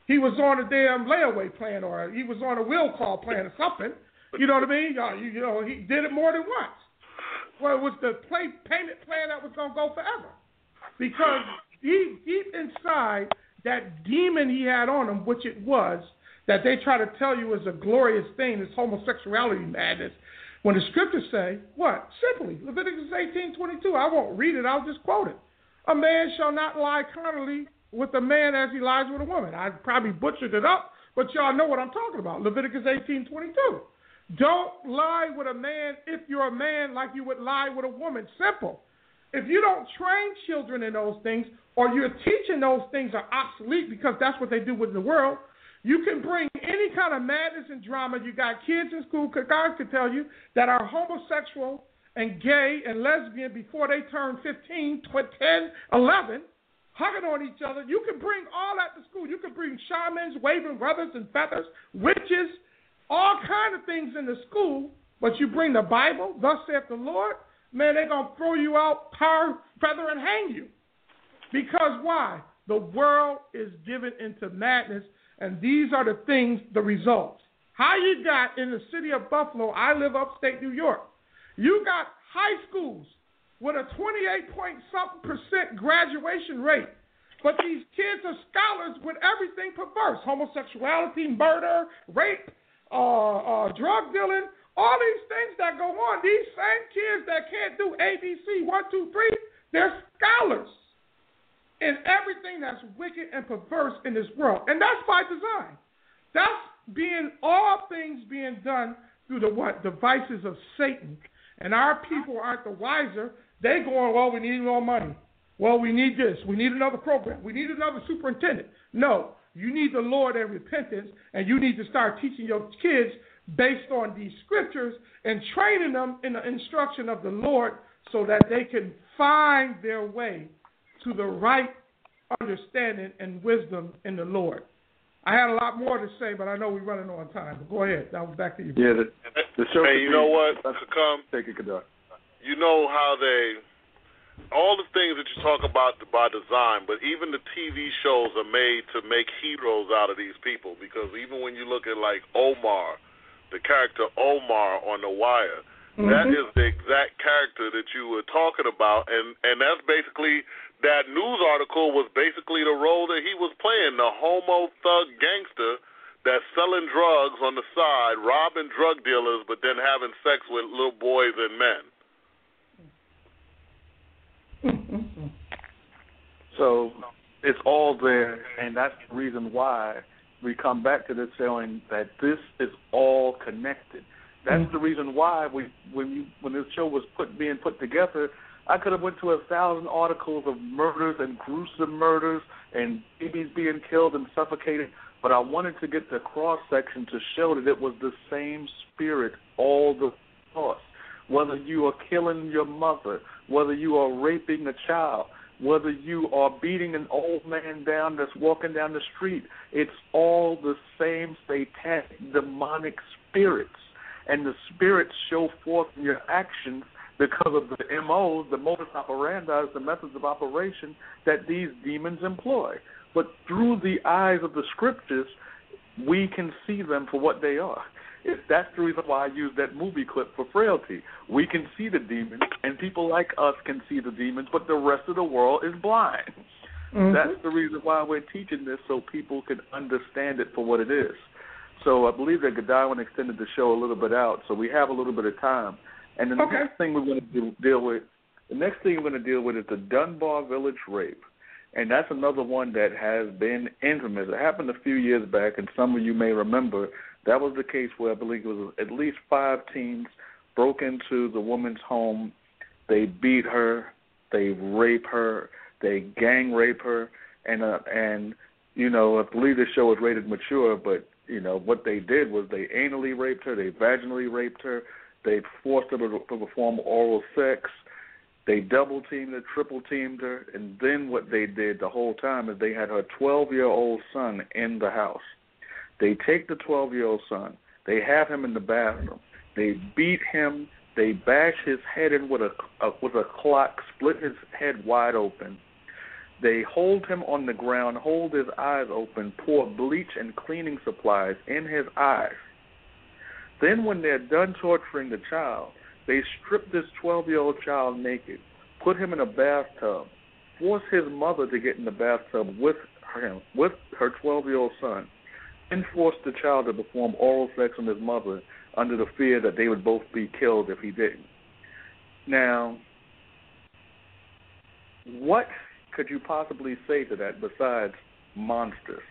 He was on a damn layaway plan or he was on a will call plan or something. You know what I mean? You, you know, he did it more than once. Well, it was the play, payment plan that was to go forever. Because he, deep inside, that demon he had on him, which it was, that they try to tell you is a glorious thing, this homosexuality madness. When the scriptures say, what? Simply, Leviticus 18:22. I won't read it, I'll just quote it. A man shall not lie carnally with a man as he lies with a woman. I probably butchered it up, but y'all know what I'm talking about. Leviticus 18:22. Don't lie with a man if you're a man like you would lie with a woman. Simple. If you don't train children in those things, or you're teaching those things are obsolete because that's what they do with the world, you can bring any kind of madness and drama. You got kids in school, guys could tell you, that are homosexual and gay and lesbian before they turn 15, 10, 11, hugging on each other. You can bring all that to school. You can bring shamans, waving feathers and feathers, witches, all kind of things in the school, but you bring the Bible, thus saith the Lord, man, they're going to throw you out, tar, feather, and hang you. Because why? The world is given into madness, and these are the things, the results. How you got in the city of Buffalo, I live upstate New York, you got high schools with a 28 point something percent graduation rate. But these kids are scholars with everything perverse homosexuality, murder, rape, uh, uh, drug dealing, all these things that go on, these same kids that can't do ABC, one, two, three, they're scholars in everything that's wicked and perverse in this world. And that's by design. That's being all things being done through the what? Devices of Satan. And our people aren't the wiser. They going, well, we need more money. Well, we need this. We need another program. We need another superintendent. No, you need the Lord and repentance, and you need to start teaching your kids based on these scriptures and training them in the instruction of the Lord so that they can find their way to the right understanding and wisdom in the Lord. I had a lot more to say, but I know we're running on time. But go ahead. Now back to you. Yeah, the, the show. Hey, you know what? Come. Take it, Kadar. You know how they, all the things that you talk about by design, but even the TV shows are made to make heroes out of these people. Because even when you look at like Omar, the character Omar on The Wire, Mm-hmm. that is the exact character that you were talking about, and and that's basically that news article was basically the role that he was playing, the homo thug gangster that's selling drugs on the side, robbing drug dealers, but then having sex with little boys and men. So it's all there, and that's the reason why we come back to this showing that this is all connected. That's mm. the reason why we when you when this show was put being put together, I could have went to a thousand articles of murders and gruesome murders and babies being killed and suffocated, but I wanted to get the cross section to show that it was the same spirit all the across. Whether you are killing your mother, whether you are raping a child, whether you are beating an old man down that's walking down the street, it's all the same satanic, demonic spirits. And the spirits show forth in your actions because of the MOs, the modus operandi, the methods of operation that these demons employ. But through the eyes of the scriptures, we can see them for what they are. If that's the reason why I use that movie clip for frailty. We can see the demons, and people like us can see the demons, but the rest of the world is blind. Mhm. That's the reason why we're teaching this so people can understand it for what it is. So I believe that Godwin extended the show a little bit out, so we have a little bit of time. And the Okay. next thing we're going to do, deal with, the next thing we're going to deal with is the Dunbar Village rape, and that's another one that has been infamous. It happened a few years back, and some of you may remember that was the case where I believe it was at least five teens broke into the woman's home. They beat her, they rape her, they gang rape her, and uh, and you know I believe the show was rated mature, but you know what they did was they anally raped her, they vaginally raped her, they forced her to, perform oral sex. They double teamed her, triple teamed her, and then what they did the whole time is they had her 12 year old son in the house. They take the 12 year old son, they have him in the bathroom, they beat him, they bash his head in with a, a with a clock, split his head wide open. They hold him on the ground, hold his eyes open, pour bleach and cleaning supplies in his eyes. Then, when they're done torturing the child, they strip this 12 year old child naked, put him in a bathtub, force his mother to get in the bathtub with him, with her 12 year old son, and force the child to perform oral sex on his mother under the fear that they would both be killed if he didn't. Now, what could you possibly say to that besides monsters?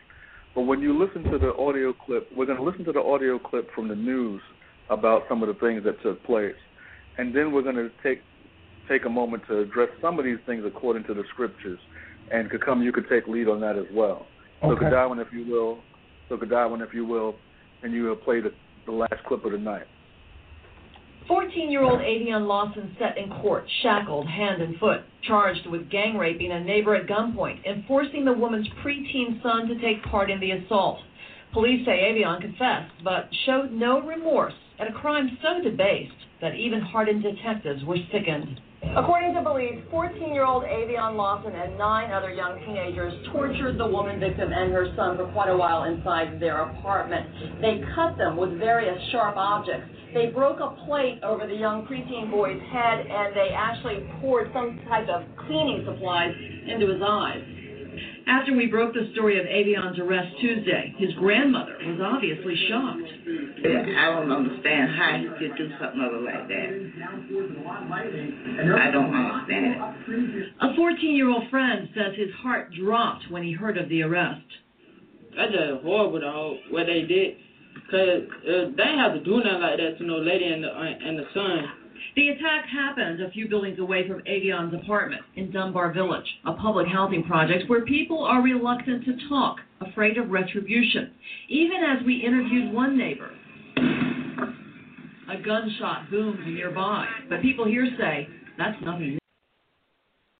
But when you listen to the audio clip, we're going to listen to the audio clip from the news about some of the things that took place, and then we're going to take take a moment to address some of these things according to the scriptures. And Kakum, you could take lead on that as well. So Okay. Godwin, if you will, so Godwin, if you will, and you will play the, the last clip of the night. 14 year old Avion Lawson set in court, shackled hand and foot, charged with gang raping a neighbor at gunpoint and forcing the woman's preteen son to take part in the assault. Police say Avion confessed, but showed no remorse at a crime so debased that even hardened detectives were sickened. According to police, 14 year old Avion Lawson and nine other young teenagers tortured the woman victim and her son for quite a while inside their apartment. They cut them with various sharp objects. They broke a plate over the young preteen boy's head and they actually poured some type of cleaning supplies into his eyes. After we broke the story of Avion's arrest Tuesday, his grandmother was obviously shocked. I don't understand how he could do something other like that. I don't understand it. A 14 year old friend says his heart dropped when he heard of the arrest. That's just horrible, though, what they did. Because uh, they ain't have to do nothing like that to no lady and the, uh, and the son. The attack happened a few buildings away from Avion's apartment in Dunbar Village, a public housing project where people are reluctant to talk, afraid of retribution. Even as we interviewed one neighbor, a gunshot boomed nearby, but people here say that's nothing